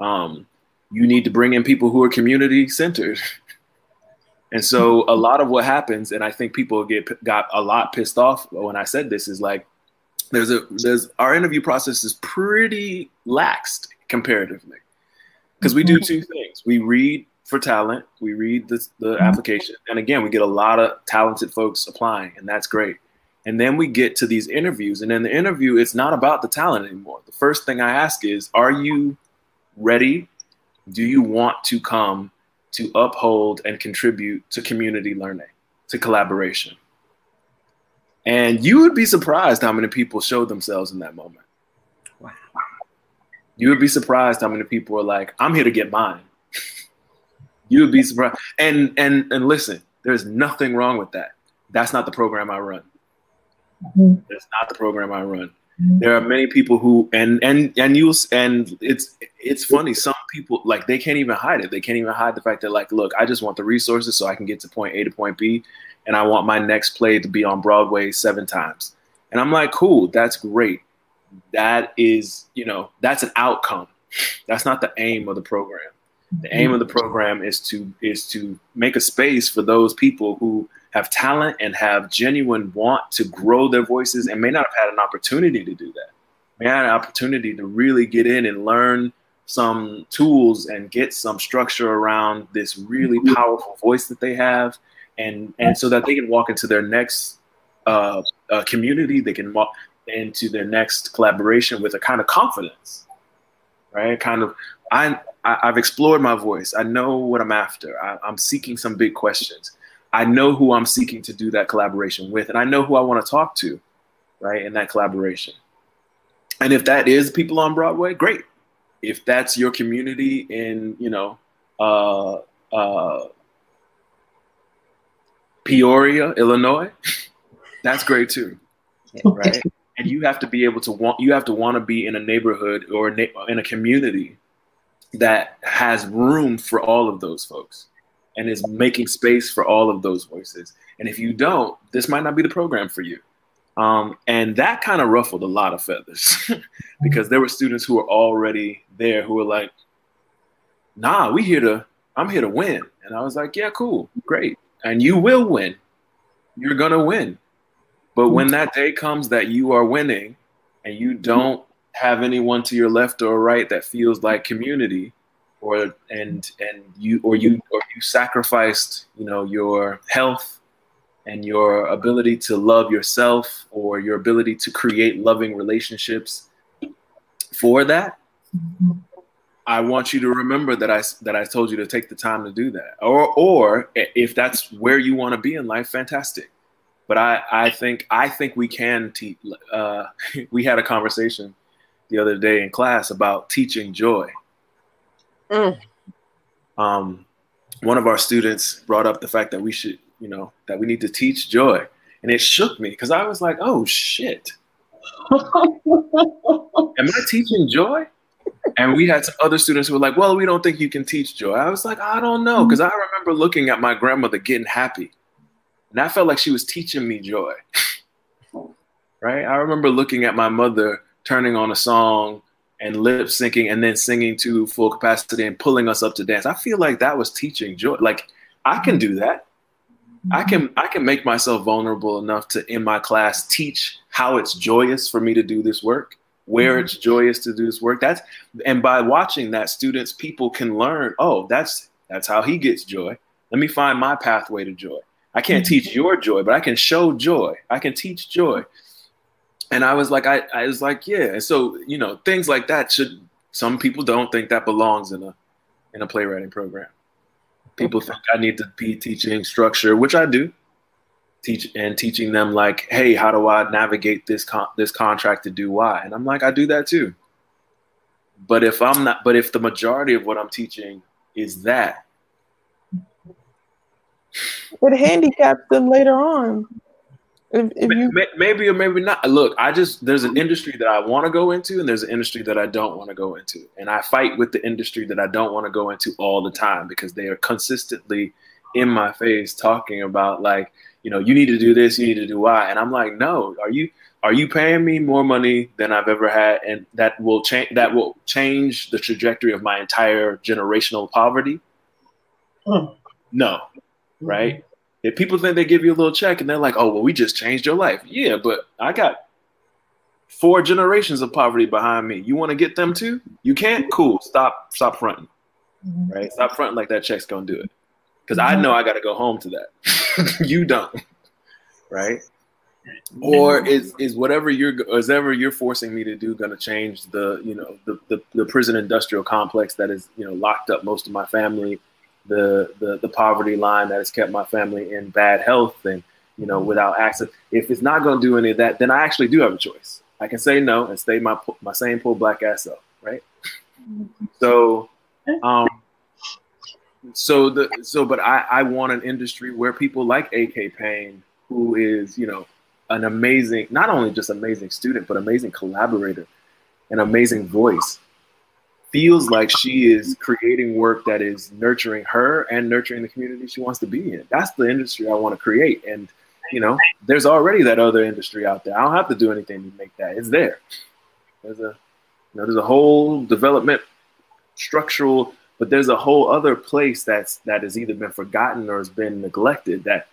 um, you need to bring in people who are community-centered. And so a lot of what happens, and I think people get got a lot pissed off when I said this, is like there's a there's our interview process is pretty laxed comparatively because we do mm-hmm. two things: we read for talent, we read the, the mm-hmm. application, and again, we get a lot of talented folks applying, and that's great. And then we get to these interviews, and in the interview, it's not about the talent anymore. The first thing I ask is, are you ready? Do you want to come to uphold and contribute to community learning, to collaboration. And you would be surprised how many people showed themselves in that moment. Wow. You would be surprised how many people are like, I'm here to get mine. you would be surprised. And and and listen, there's nothing wrong with that. That's not the program I run. Mm-hmm. That's not the program I run. There are many people who and and and you and it's it's funny. Some people like they can't even hide it. They can't even hide the fact that like, look, I just want the resources so I can get to point A to point B, and I want my next play to be on Broadway seven times. And I'm like, cool, that's great. That is, you know, that's an outcome. That's not the aim of the program. The aim of the program is to is to make a space for those people who have talent and have genuine want to grow their voices and may not have had an opportunity to do that. May have had an opportunity to really get in and learn some tools and get some structure around this really mm-hmm. powerful voice that they have and and so that they can walk into their next uh, uh, community. They can walk into their next collaboration with a kind of confidence right? Kind of I, I have explored my voice. I know what i'm after. I, i'm seeking some big questions I know who I'm seeking to do that collaboration with, and I know who I want to talk to, right, in that collaboration. And if that is people on Broadway, great. If that's your community in, you know, uh, uh, Peoria, Illinois, that's great too, right? And you have to be able to want, you have to want to be in a neighborhood or in a community that has room for all of those folks and is making space for all of those voices. And if you don't, this might not be the program for you. Um, and that kind of ruffled a lot of feathers because there were students who were already there who were like, nah, we here to, I'm here to win. And I was like, yeah, cool, great. And you will win. You're going to win. But when that day comes that you are winning and you don't have anyone to your left or right that feels like community, or and and you or you or you sacrificed you know your health and your ability to love yourself or your ability to create loving relationships for that i want you to remember that i that i told you to take the time to do that or or if that's where you want to be in life fantastic but I, I think I think we can teach. Uh, we had a conversation the other day in class about teaching joy. Mm. Um, one of our students brought up the fact that we should, you know, that we need to teach joy, and it shook me because I was like, "Oh shit, am I teaching joy?" And we had some other students who were like, "Well, we don't think you can teach joy." I was like, "I don't know," because I mm-hmm. remember looking at my grandmother getting happy, and I felt like she was teaching me joy. Oh. right? I remember looking at my mother turning on a song and lip syncing and then singing to full capacity and pulling us up to dance. I feel like that was teaching joy. Like I can do that. I can I can make myself vulnerable enough to in my class teach how it's joyous for me to do this work, where mm-hmm. it's joyous to do this work. That's and by watching that, students, people can learn, oh, that's that's how he gets joy. Let me find my pathway to joy. I can't mm-hmm. teach your joy, but I can show joy. I can teach joy and I was like, I, I was like, yeah. And so, you know, things like that should some people don't think that belongs in a in a playwriting program. People think I need to be teaching structure, which I do. Teach and teaching them like, hey, how do I navigate this con- this contract to do Y? And I'm like, I do that too. But if I'm not, but if the majority of what I'm teaching is that, it handicaps them later on. If, if you... maybe or maybe not. Look, I just there's an industry that I want to go into, and there's an industry that I don't want to go into, and I fight with the industry that I don't want to go into all the time because they are consistently in my face talking about like, you know, you need to do this, you need to do Y, and I'm like, no, are you are you paying me more money than I've ever had, and that will change that will change the trajectory of my entire generational poverty? Hmm. No, right? If people think they give you a little check and they're like, oh, well, we just changed your life. Yeah, but I got four generations of poverty behind me. You want to get them too? You can't? Cool. Stop, stop fronting. Mm-hmm. Right? Stop fronting like that check's gonna do it. Because I know I gotta go home to that. you don't. Right? Or is is whatever you're is ever you're forcing me to do gonna change the you know the, the, the prison industrial complex that is you know locked up most of my family the, the the poverty line that has kept my family in bad health and you know without access. If it's not going to do any of that, then I actually do have a choice. I can say no and stay my my same poor black ass self, right? So, um, so the so but I I want an industry where people like AK Payne, who is you know an amazing not only just amazing student but amazing collaborator, an amazing voice feels like she is creating work that is nurturing her and nurturing the community she wants to be in. That's the industry I want to create. And, you know, there's already that other industry out there. I don't have to do anything to make that. It's there. There's a, you know, there's a whole development structural, but there's a whole other place that's that has either been forgotten or has been neglected that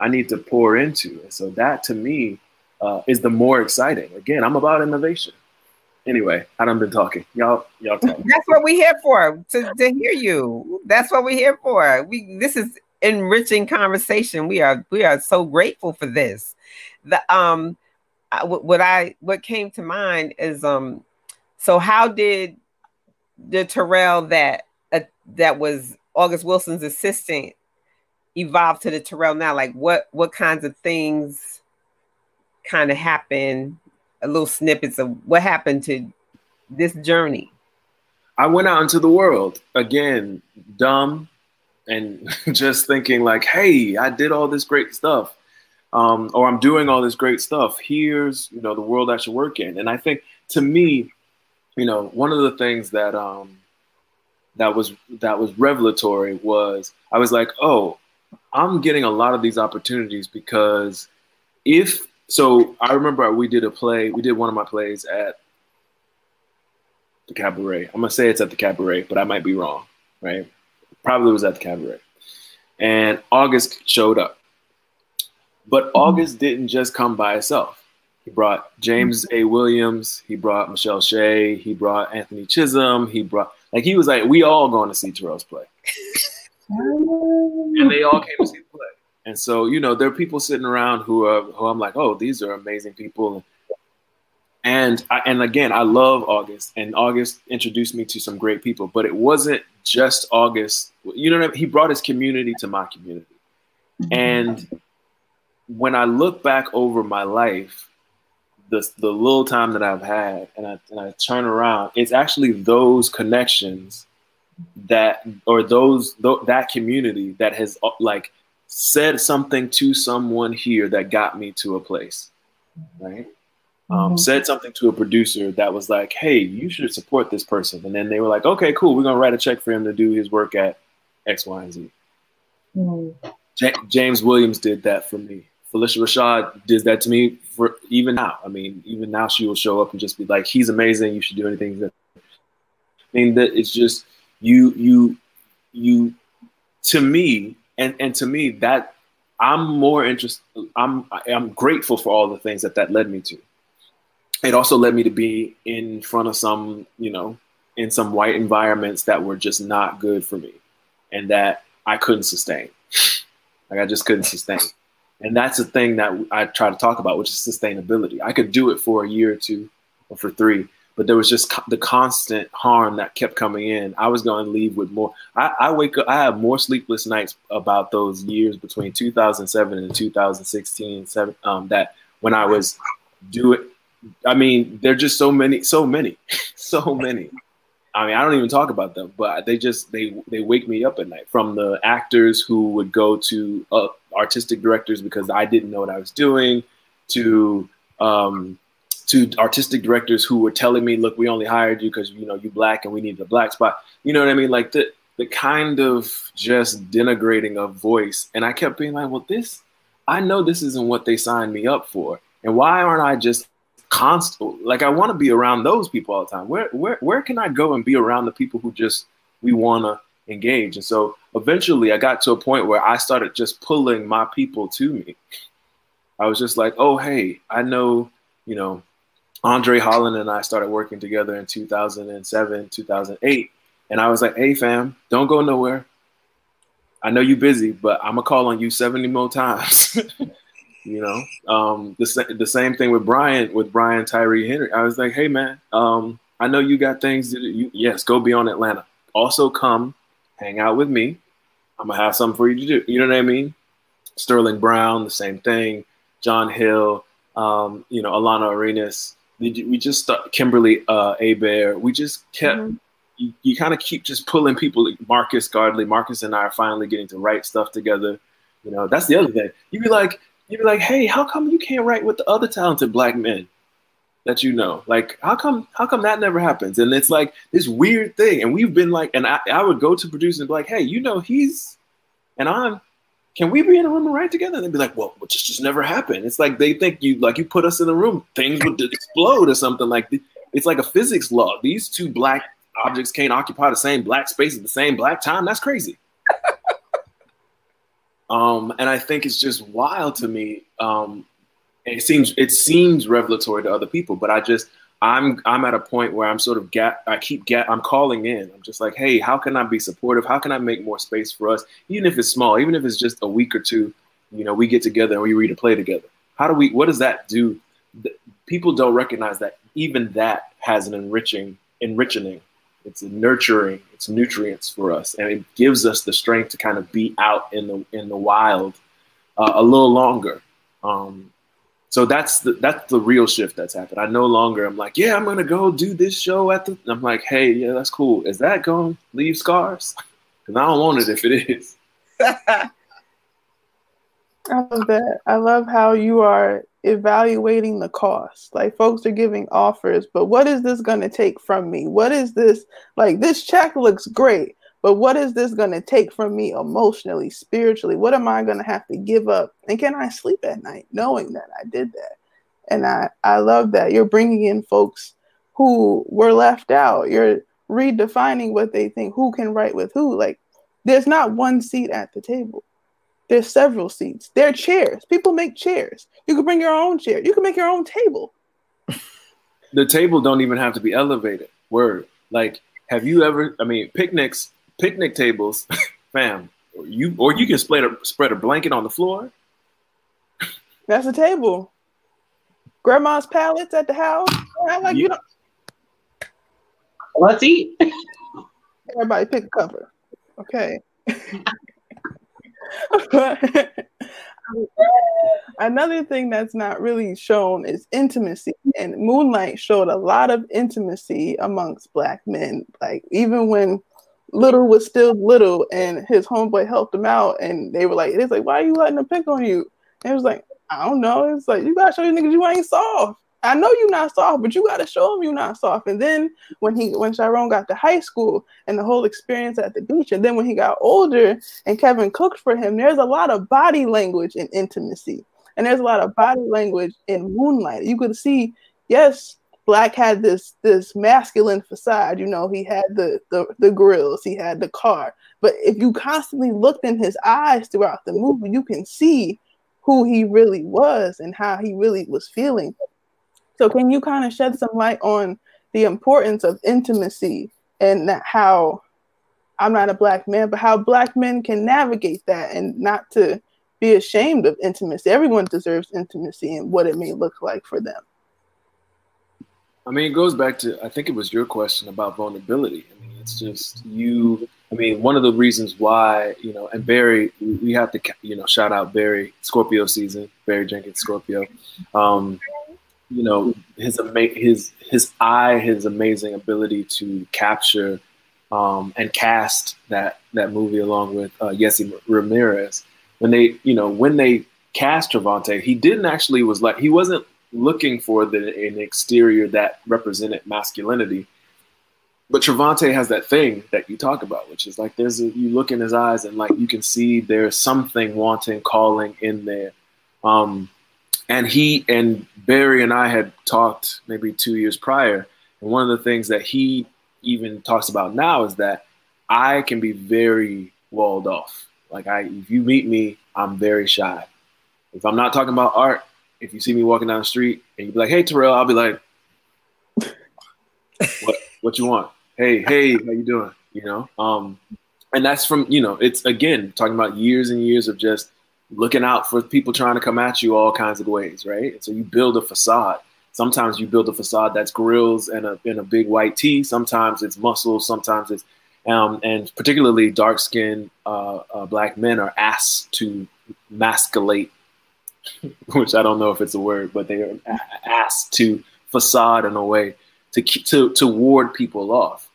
I need to pour into. And so that to me uh, is the more exciting. Again, I'm about innovation anyway, I done been talking. Y'all, y'all talk. That's what we here for to, to hear you. That's what we're here for. We this is enriching conversation. We are we are so grateful for this. The um, what I what came to mind is um, so how did the Tarell that uh, that was August Wilson's assistant evolve to the Tarell now? Like what what kinds of things kind of happen a little snippets of what happened to this journey? I went out into the world again, dumb, and just thinking like, "Hey, I did all this great stuff, um, or I'm doing all this great stuff. Here's you know the world I should work in." And I think to me, you know, one of the things that um, that was that was revelatory was I was like, "Oh, I'm getting a lot of these opportunities because if so I remember we did a play. We did one of my plays at the cabaret. I'm gonna say it's at the cabaret, but I might be wrong. Right? Probably was at the cabaret. And August showed up, but mm-hmm. August didn't just come by itself. He brought James A. Williams. He brought Michele Shay. He brought Anthony Chisholm. He brought like he was like we all going to see Tarell's play, and they all came to see the play. And so, you know, there are people sitting around who are who I'm like, oh, these are amazing people. And I, and again, I love August, and August introduced me to some great people. But it wasn't just August. You know, I mean? he brought his community to my community, and when I look back over my life, the the little time that I've had, and I and I turn around, it's actually those connections that or those th- that community that has like said something to someone here that got me to a place, right? Um, mm-hmm. Said something to a producer that was like, "Hey, you should support this person," and then they were like, "Okay, cool, we're gonna write a check for him to do his work at X, Y, and Z." Mm-hmm. J- James Williams did that for me. Phylicia Rashad did that to me for even now. I mean, even now she will show up and just be like, "He's amazing. You should do anything." That I mean, that it's just you, you, you. To me, and and to me, that I'm more interested. I'm I'm grateful for all the things that that led me to. It also led me to be in front of some, you know, in some white environments that were just not good for me, and that I couldn't sustain. Like I just couldn't sustain. And that's the thing that I try to talk about, which is sustainability. I could do it for a year or two or for three, but there was just co- the constant harm that kept coming in. I was going to leave with more. I, I, wake up, I have more sleepless nights about those years between 2007 and 2016, seven, um, that when I was doing, I mean, there are just so many, so many, so many I mean, I don't even talk about them, but they just they they wake me up at night. From the actors who would go to uh, artistic directors because I didn't know what I was doing, to um, to artistic directors who were telling me, "Look, we only hired you because you know you black and we need a black spot." You know what I mean? Like the the kind of just denigrating of voice, and I kept being like, "Well, this I know this isn't what they signed me up for, and why aren't I just constant like I want to be around those people all the time. Where where where can I go and be around the people who just we want to engage? And so eventually I got to a point where I started just pulling my people to me. I was just like, "Oh, hey, I know, you know, André Holland and I started working together in 2007, 2008, and I was like, "Hey fam, don't go nowhere. I know you're busy, but I'm gonna call on you 70 more times." You know, um, the the same thing with Brian with Brian Tyree Henry. I was like, hey man, um, I know you got things to. You, yes, go be on Atlanta. Also, come hang out with me. I'm gonna have something for you to do. You know what I mean? Sterling Brown, the same thing. John Hill, um, you know, Alana Arenas. We just start, Kimberly uh, Bear. We just kept. Mm-hmm. You, you kind of keep just pulling people. Marcus Gardley, Marcus and I are finally getting to write stuff together. You know, that's the other thing. You'd be like, you'd be like, hey, how come you can't write with the other talented black men that you know? Like, how come how come that never happens? And it's like this weird thing. And we've been like, and I, I would go to producers and be like, hey, you know, he's and I'm can we be in a room and write together? And they'd be like, well, it just, just never happened. It's like they think you like you put us in a room, things would explode or something like it's like a physics law. These two black objects can't occupy the same black space at the same black time. That's crazy. Um, and I think it's just wild to me. Um, it seems it seems revelatory to other people, but I just I'm I'm at a point where I'm sort of get I keep get I'm calling in. I'm just like, hey, how can I be supportive? How can I make more space for us, even if it's small, even if it's just a week or two? You know, we get together and we read a play together. How do we? What does that do? People don't recognize that even that has an enriching enriching it's nurturing, it's nutrients for us, and it gives us the strength to kind of be out in the in the wild uh, a little longer. Um, so that's the that's the real shift that's happened. I no longer I'm like, yeah, I'm gonna go do this show at the. I'm like, hey, yeah, that's cool. Is that to leave scars? Because I don't want it if it is. I love that. I love how you are evaluating the cost. Like folks are giving offers, but what is this going to take from me? What is this like this check looks great, but what is this going to take from me emotionally, spiritually? What am I going to have to give up? And can I sleep at night knowing that I did that? And I I love that you're bringing in folks who were left out. You're redefining what they think who can write with who. Like there's not one seat at the table there's several seats. There are chairs. People make chairs. You can bring your own chair. You can make your own table. the table don't even have to be elevated. Word. Like, have you ever? I mean, picnics, picnic tables, fam. You or you can spread a spread a blanket on the floor. That's a table. Grandma's pallets at the house. Like yeah. you know. Let's eat. Everybody pick a cover. Okay. another thing that's not really shown is intimacy. And Moonlight showed a lot of intimacy amongst black men. Like even when Little was still little and his homeboy helped him out and they were like, it's like, why are you letting him pick on you? And it was like, I don't know. It's like you gotta show these niggas you ain't soft. I know you're not soft, but you gotta show them you're not soft. And then when he when Chiron got to high school and the whole experience at the beach, and then when he got older and Kevin cooked for him, there's a lot of body language and intimacy. And there's a lot of body language in Moonlight. You could see, yes, Black had this this masculine facade. You know, he had the the the grills, he had the car. But if you constantly looked in his eyes throughout the movie, you can see who he really was and how he really was feeling. So, can you kind of shed some light on the importance of intimacy and how I'm not a black man, but how black men can navigate that and not to be ashamed of intimacy. Everyone deserves intimacy and what it may look like for them. I mean, it goes back to I think it was your question about vulnerability. I mean, it's just you. I mean, one of the reasons why you know, and Barry, we have to you know shout out Barry Scorpio season, Barry Jenkins Scorpio. Um, you know his ama- his his eye, his amazing ability to capture um, and cast that that movie along with uh, Ramirez. When they you know when they cast Trevante, he didn't actually was like he wasn't looking for the, an exterior that represented masculinity. But Trevante has that thing that you talk about, which is like there's a, you look in his eyes and like you can see there's something wanting, calling in there. Um, and he and Barry and I had talked maybe two years prior, and one of the things that he even talks about now is that I can be very walled off. Like I, if you meet me, I'm very shy. If I'm not talking about art, if you see me walking down the street and you be like, "Hey, Tarell," I'll be like, "What? What you want? Hey, hey, how you doing?" You know. Um, and that's from you know, it's again talking about years and years of just looking out for people trying to come at you all kinds of ways, right? And so you build a facade. Sometimes you build a facade that's grills and a in a big white tee. Sometimes it's muscles. Sometimes it's um, and particularly dark skinned uh, uh, black men are asked to masculate, which I don't know if it's a word, but they are asked to facade in a way to to to ward people off.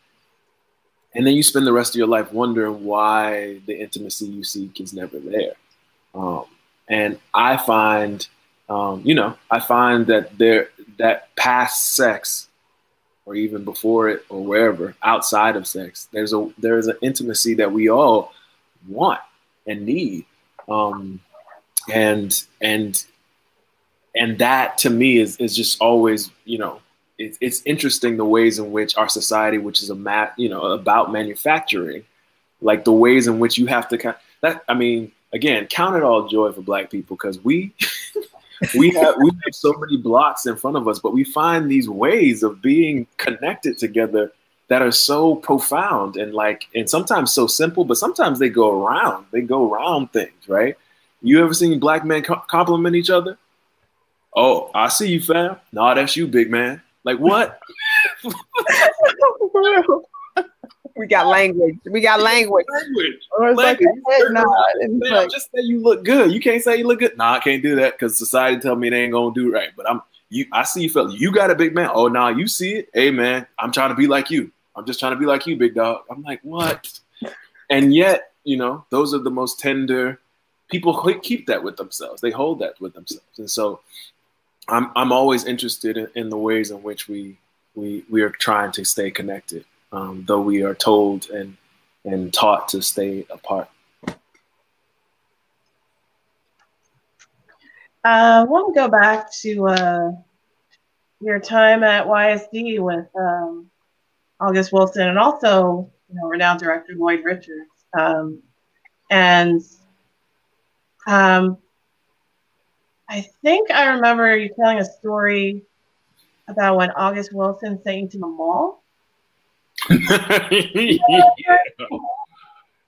And then you spend the rest of your life wondering why the intimacy you seek is never there. Um, and I find, um, you know, I find that there that past sex, or even before it, or wherever outside of sex, there's a there's an intimacy that we all want and need, um, and and and that to me is is just always, you know, it's it's interesting the ways in which our society, which is a mat, you know, about manufacturing, like the ways in which you have to kind that I mean again, count it all joy for Black people because we we have we have so many blocks in front of us, but we find these ways of being connected together that are so profound and like and sometimes so simple, but sometimes they go around. They go around things, right? You ever seen black men compliment each other? Oh, I see you, fam. Nah, that's you, big man. Like what? we got language. We got language. Language. Or it's language. like a head nod. like, just say you look good. You can't say you look good. Nah, I can't do that because society tell me they ain't gonna do right. But I'm you. I see you, fella. You got a big man. Oh, nah, you see it. Hey, man, I'm trying to be like you. I'm just trying to be like you, big dog. I'm like, what? And yet, you know, those are the most tender. People keep that with themselves. They hold that with themselves, and so I'm I'm always interested in, in the ways in which we we we are trying to stay connected um, though we are told and and taught to stay apart. I want to go back to uh, your time at YSD with um, August Wilson and also, you know, renowned director Lloyd Richards. Um, and um, I think I remember you telling a story about when August Wilson sent you to the mall he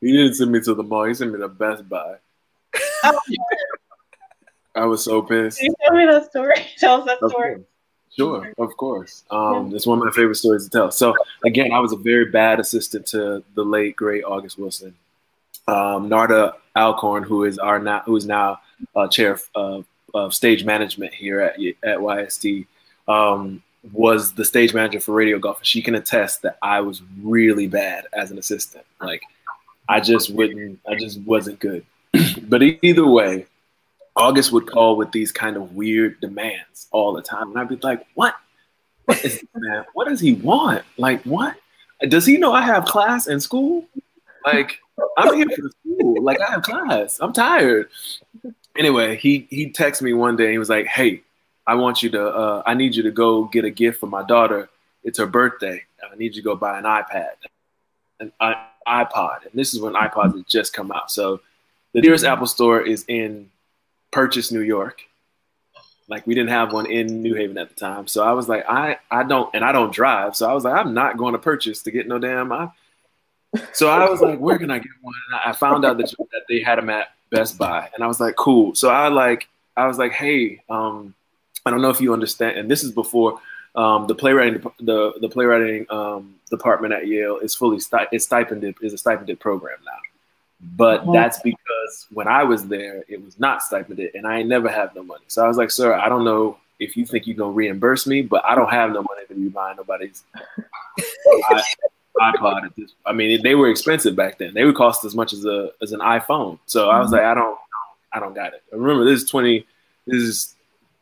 didn't send me to the mall. He sent me to Best Buy. I was so pissed. Can you tell me that story? Tell us that of story. Course. Sure, of course. Um, yeah. It's one of my favorite stories to tell. So again, I was a very bad assistant to the late great August Wilson. Um, Narda Alcorn, who is our now who is now uh, chair of of stage management here at at YSD, um, was the stage manager for Radio Golf, and she can attest that I was really bad as an assistant. Like, I just wouldn't, I just wasn't good. but either way, August would call with these kind of weird demands all the time, and I'd be like, "What? What is man? What does he want? Like, what? Does he know I have class in school? Like, I'm here for school. Like, I have class. I'm tired." Anyway, he he texted me one day. he was like, "Hey, I want you to. Uh, I need you to go get a gift for my daughter. It's her birthday. I need you to go buy an iPad, an iPod. And this is when iPods had just come out. So the nearest Apple store is in Purchase, New York. Like we didn't have one in New Haven at the time. So I was like, I I don't and I don't drive. So I was like, I'm not going to purchase to get no damn. So I was like, where can I get one? And I found out that, that they had them at Best Buy, and I was like, cool. So I like I was like, hey, um, I don't know if you understand, and this is before um, the playwriting the the playwriting um, department at Yale is fully sti- is stipended is a stipended program now. But mm-hmm. that's because when I was there, it was not stipended, and I never had no money. So I was like, "Sir, I don't know if you think you're gonna reimburse me, but I don't have no money to be buying nobody's iPod at this. I mean, they were expensive back then. They would cost as much as a as an iPhone. So I was mm-hmm. like, I don't, I don't got it. Remember, this is twenty. This is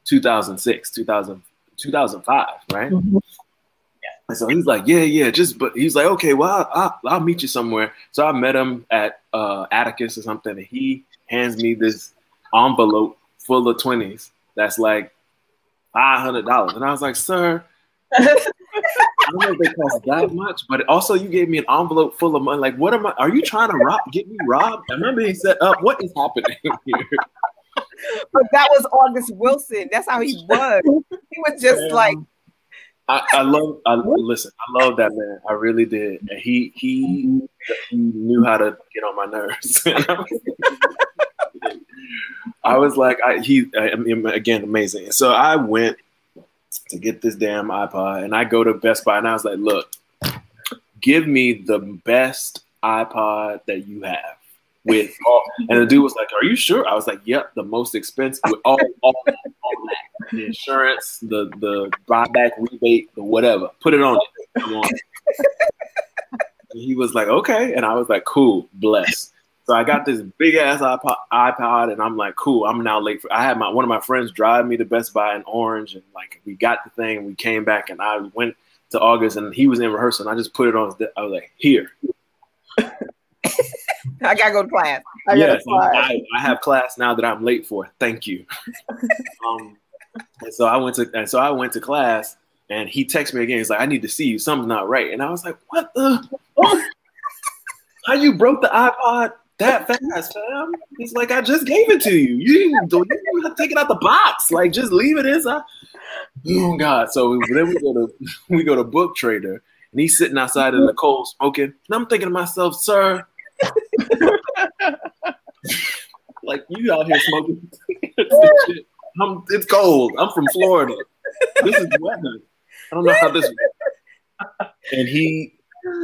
2006, 2000, 2005, right? Mm-hmm. And so he's like, yeah, yeah, just, but he's like, okay, well, I'll, I'll, I'll meet you somewhere. So I met him at uh, Atticus or something, and he hands me this envelope full of 20s that's like $500. And I was like, sir, I don't know if they cost that much, but also you gave me an envelope full of money. Like, what am I? Are you trying to rob? Get me robbed? Am I remember he said, uh, "What is happening here?" but that was August Wilson. That's how he was. He was just like. I, I, love. I listen. I love that man. I really did. And he he he knew how to get on my nerves. I was like, I, he I again amazing. So I went to get this damn iPod, and I go to Best Buy, and I was like, look, give me the best iPod that you have with all, and the dude was like, "Are you sure?" I was like, "Yep, the most expensive with all, all, all that, the insurance, the the buyback rebate, the whatever. Put it on it. On it. he was like, "Okay," and I was like, "Cool, bless." So I got this big ass iPod, iPod, and I'm like, "Cool." I'm now late for. I had my one of my friends drive me to Best Buy in Orange, and like we got the thing, we came back, and I went to August, and he was in rehearsal, and I just put it on. I was like, "Here." I gotta go to class. I yes, class. I, I, have class now that I'm late for. Thank you. um, and so I went to and so I went to class, and he texted me again. He's like, "I need to see you. Something's not right." And I was like, "What the? How you broke the iPod that fast, fam?" He's like, "I just gave it to you. You didn't, you didn't take it out the box. Like, just leave it inside." Oh God! So then we go to we go to Book Trader, and he's sitting outside in the cold smoking. And I'm thinking to myself, "Sir." like you out here smoking. I'm, it's cold. I'm from Florida. This is weather. I don't know how this. And he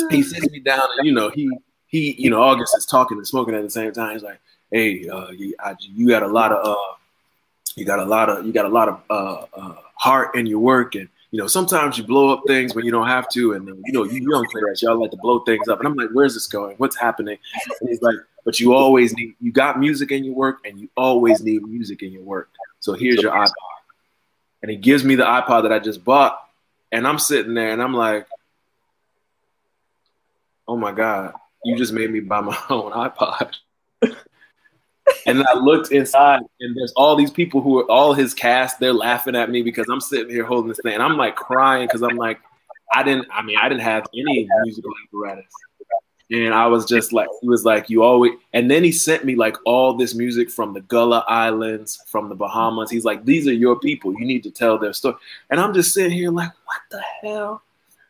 he sits me down, and you know he he you know August is talking and smoking at the same time. He's like, "Hey, uh, you, I, you got a lot of uh, you got a lot of you got a lot of uh, uh, heart in your work, and you know, sometimes you blow up things when you don't have to, and you know, you young players, y'all like to blow things up. And I'm like, where's this going? What's happening? And he's like, but you always need, you got music in your work, and you always need music in your work. So here's your iPod. And he gives me the iPod that I just bought, and I'm sitting there, and I'm like, oh my god, you just made me buy my own iPod and I looked inside, and there's all these people who are all his cast. They're laughing at me because I'm sitting here holding this thing. And I'm like crying because I'm like, I didn't. I mean, I didn't have any musical apparatus, and I was just like, he was like, you always. And then he sent me like all this music from the Gullah Islands, from the Bahamas. He's like, these are your people. You need to tell their story. And I'm just sitting here like, what the hell?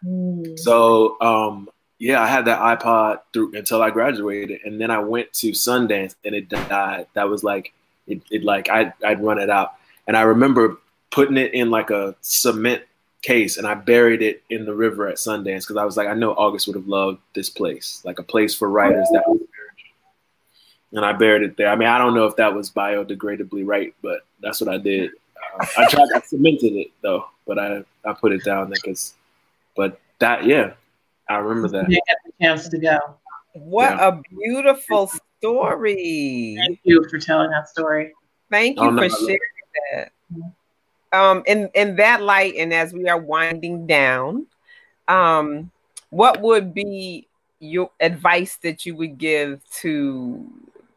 Mm. So um, yeah, I had that iPod through until I graduated, and then I went to Sundance, and it died. That was like it, it like I I'd run it out, and I remember putting it in like a cement case, and I buried it in the river at Sundance because I was like, I know August would have loved this place, like a place for writers that was and I buried it there. I mean, I don't know if that was biodegradably right, but that's what I did. Uh, I tried, I cemented it though, but I I put it down there because, but that yeah, I remember that. You get the chance to go. What Yeah. a beautiful story. Thank you for telling that story. Thank Oh, you no, for sharing that. Um, in in that light, and as we are winding down, um, what would be your advice that you would give to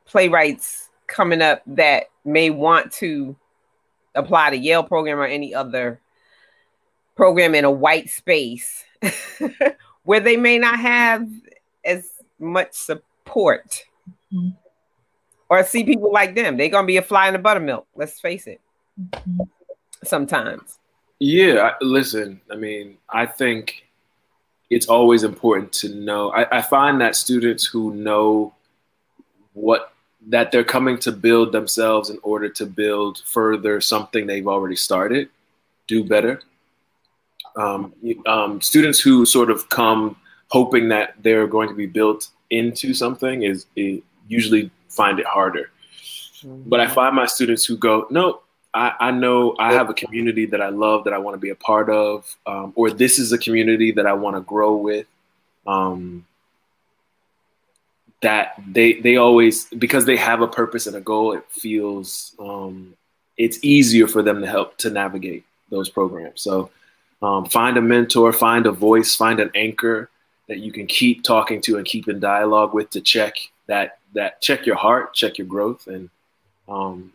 playwrights coming up that may want to apply to Yale program or any other program in a white space where they may not have as much support? Mhm. or see people like them. They're gonna be a fly in the buttermilk. Let's face it. Sometimes. Yeah, I- listen, I mean, I think it's always important to know. I, I find that students who know what that they're coming to build themselves in order to build further something they've already started do better. Um, um, students who sort of come hoping that they're going to be built into something is, is usually find it harder. But I find my students who go, no, I, I know I have a community that I love that I want to be a part of, um, or this is a community that I want to grow with. Um, that they they always because they have a purpose and a goal, it feels um, it's easier for them to help to navigate those programs. So um, find a mentor, find a voice, find an anchor that you can keep talking to and keep in dialogue with to check that that check your heart, check your growth, and um,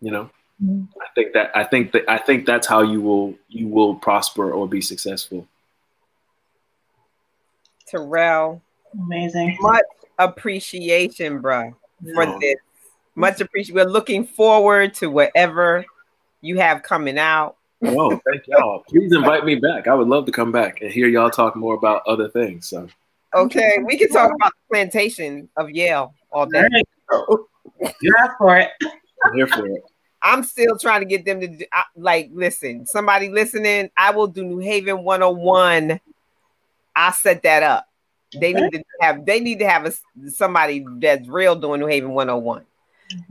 you know Mhm. I think that I think that I think that's how you will you will prosper or be successful. Tarell, Amazing. much appreciation, bruh, for Yeah. this. Much appreciation. We're looking forward to whatever you have coming out. Oh, thank y'all. Please invite me back. I would love to come back and hear y'all talk more about other things. So Okay, we can talk about the plantation of Yale all All day. right. You're up for it. I'm here for it. I'm still trying to get them to do, like listen. Somebody listening, I will do New Haven 101. I'll set that up. They need to have they need to have a, somebody that's real doing New Haven 101,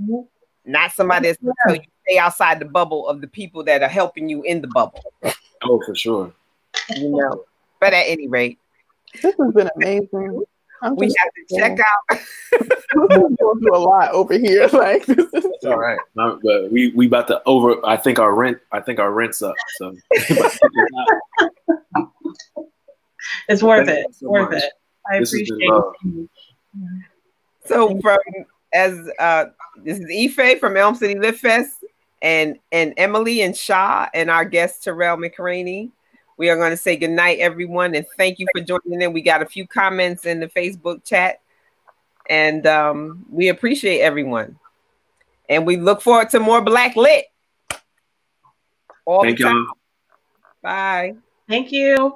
Mhm. not somebody that's gonna tell you stay outside the bubble of the people that are helping you in the bubble. Oh, for sure. You know. But at any rate, This has been amazing. I'm we have to check out. We're going through a lot over here. Like It's all right. No, but we we about to over. I think our rent. I think our rent's up. So It's worth Thank it. It's so worth much. it. I This appreciate it. So from as uh this is Ife from Elm City Lit Fest and and Emily and Shaw and our guest Tarell McCraney. We are going to say good night, everyone, and thank you for joining in. We got a few comments in the Facebook chat, and um, we appreciate everyone. And we look forward to more Black Lit. All thank the time. y'all. Bye. Thank you.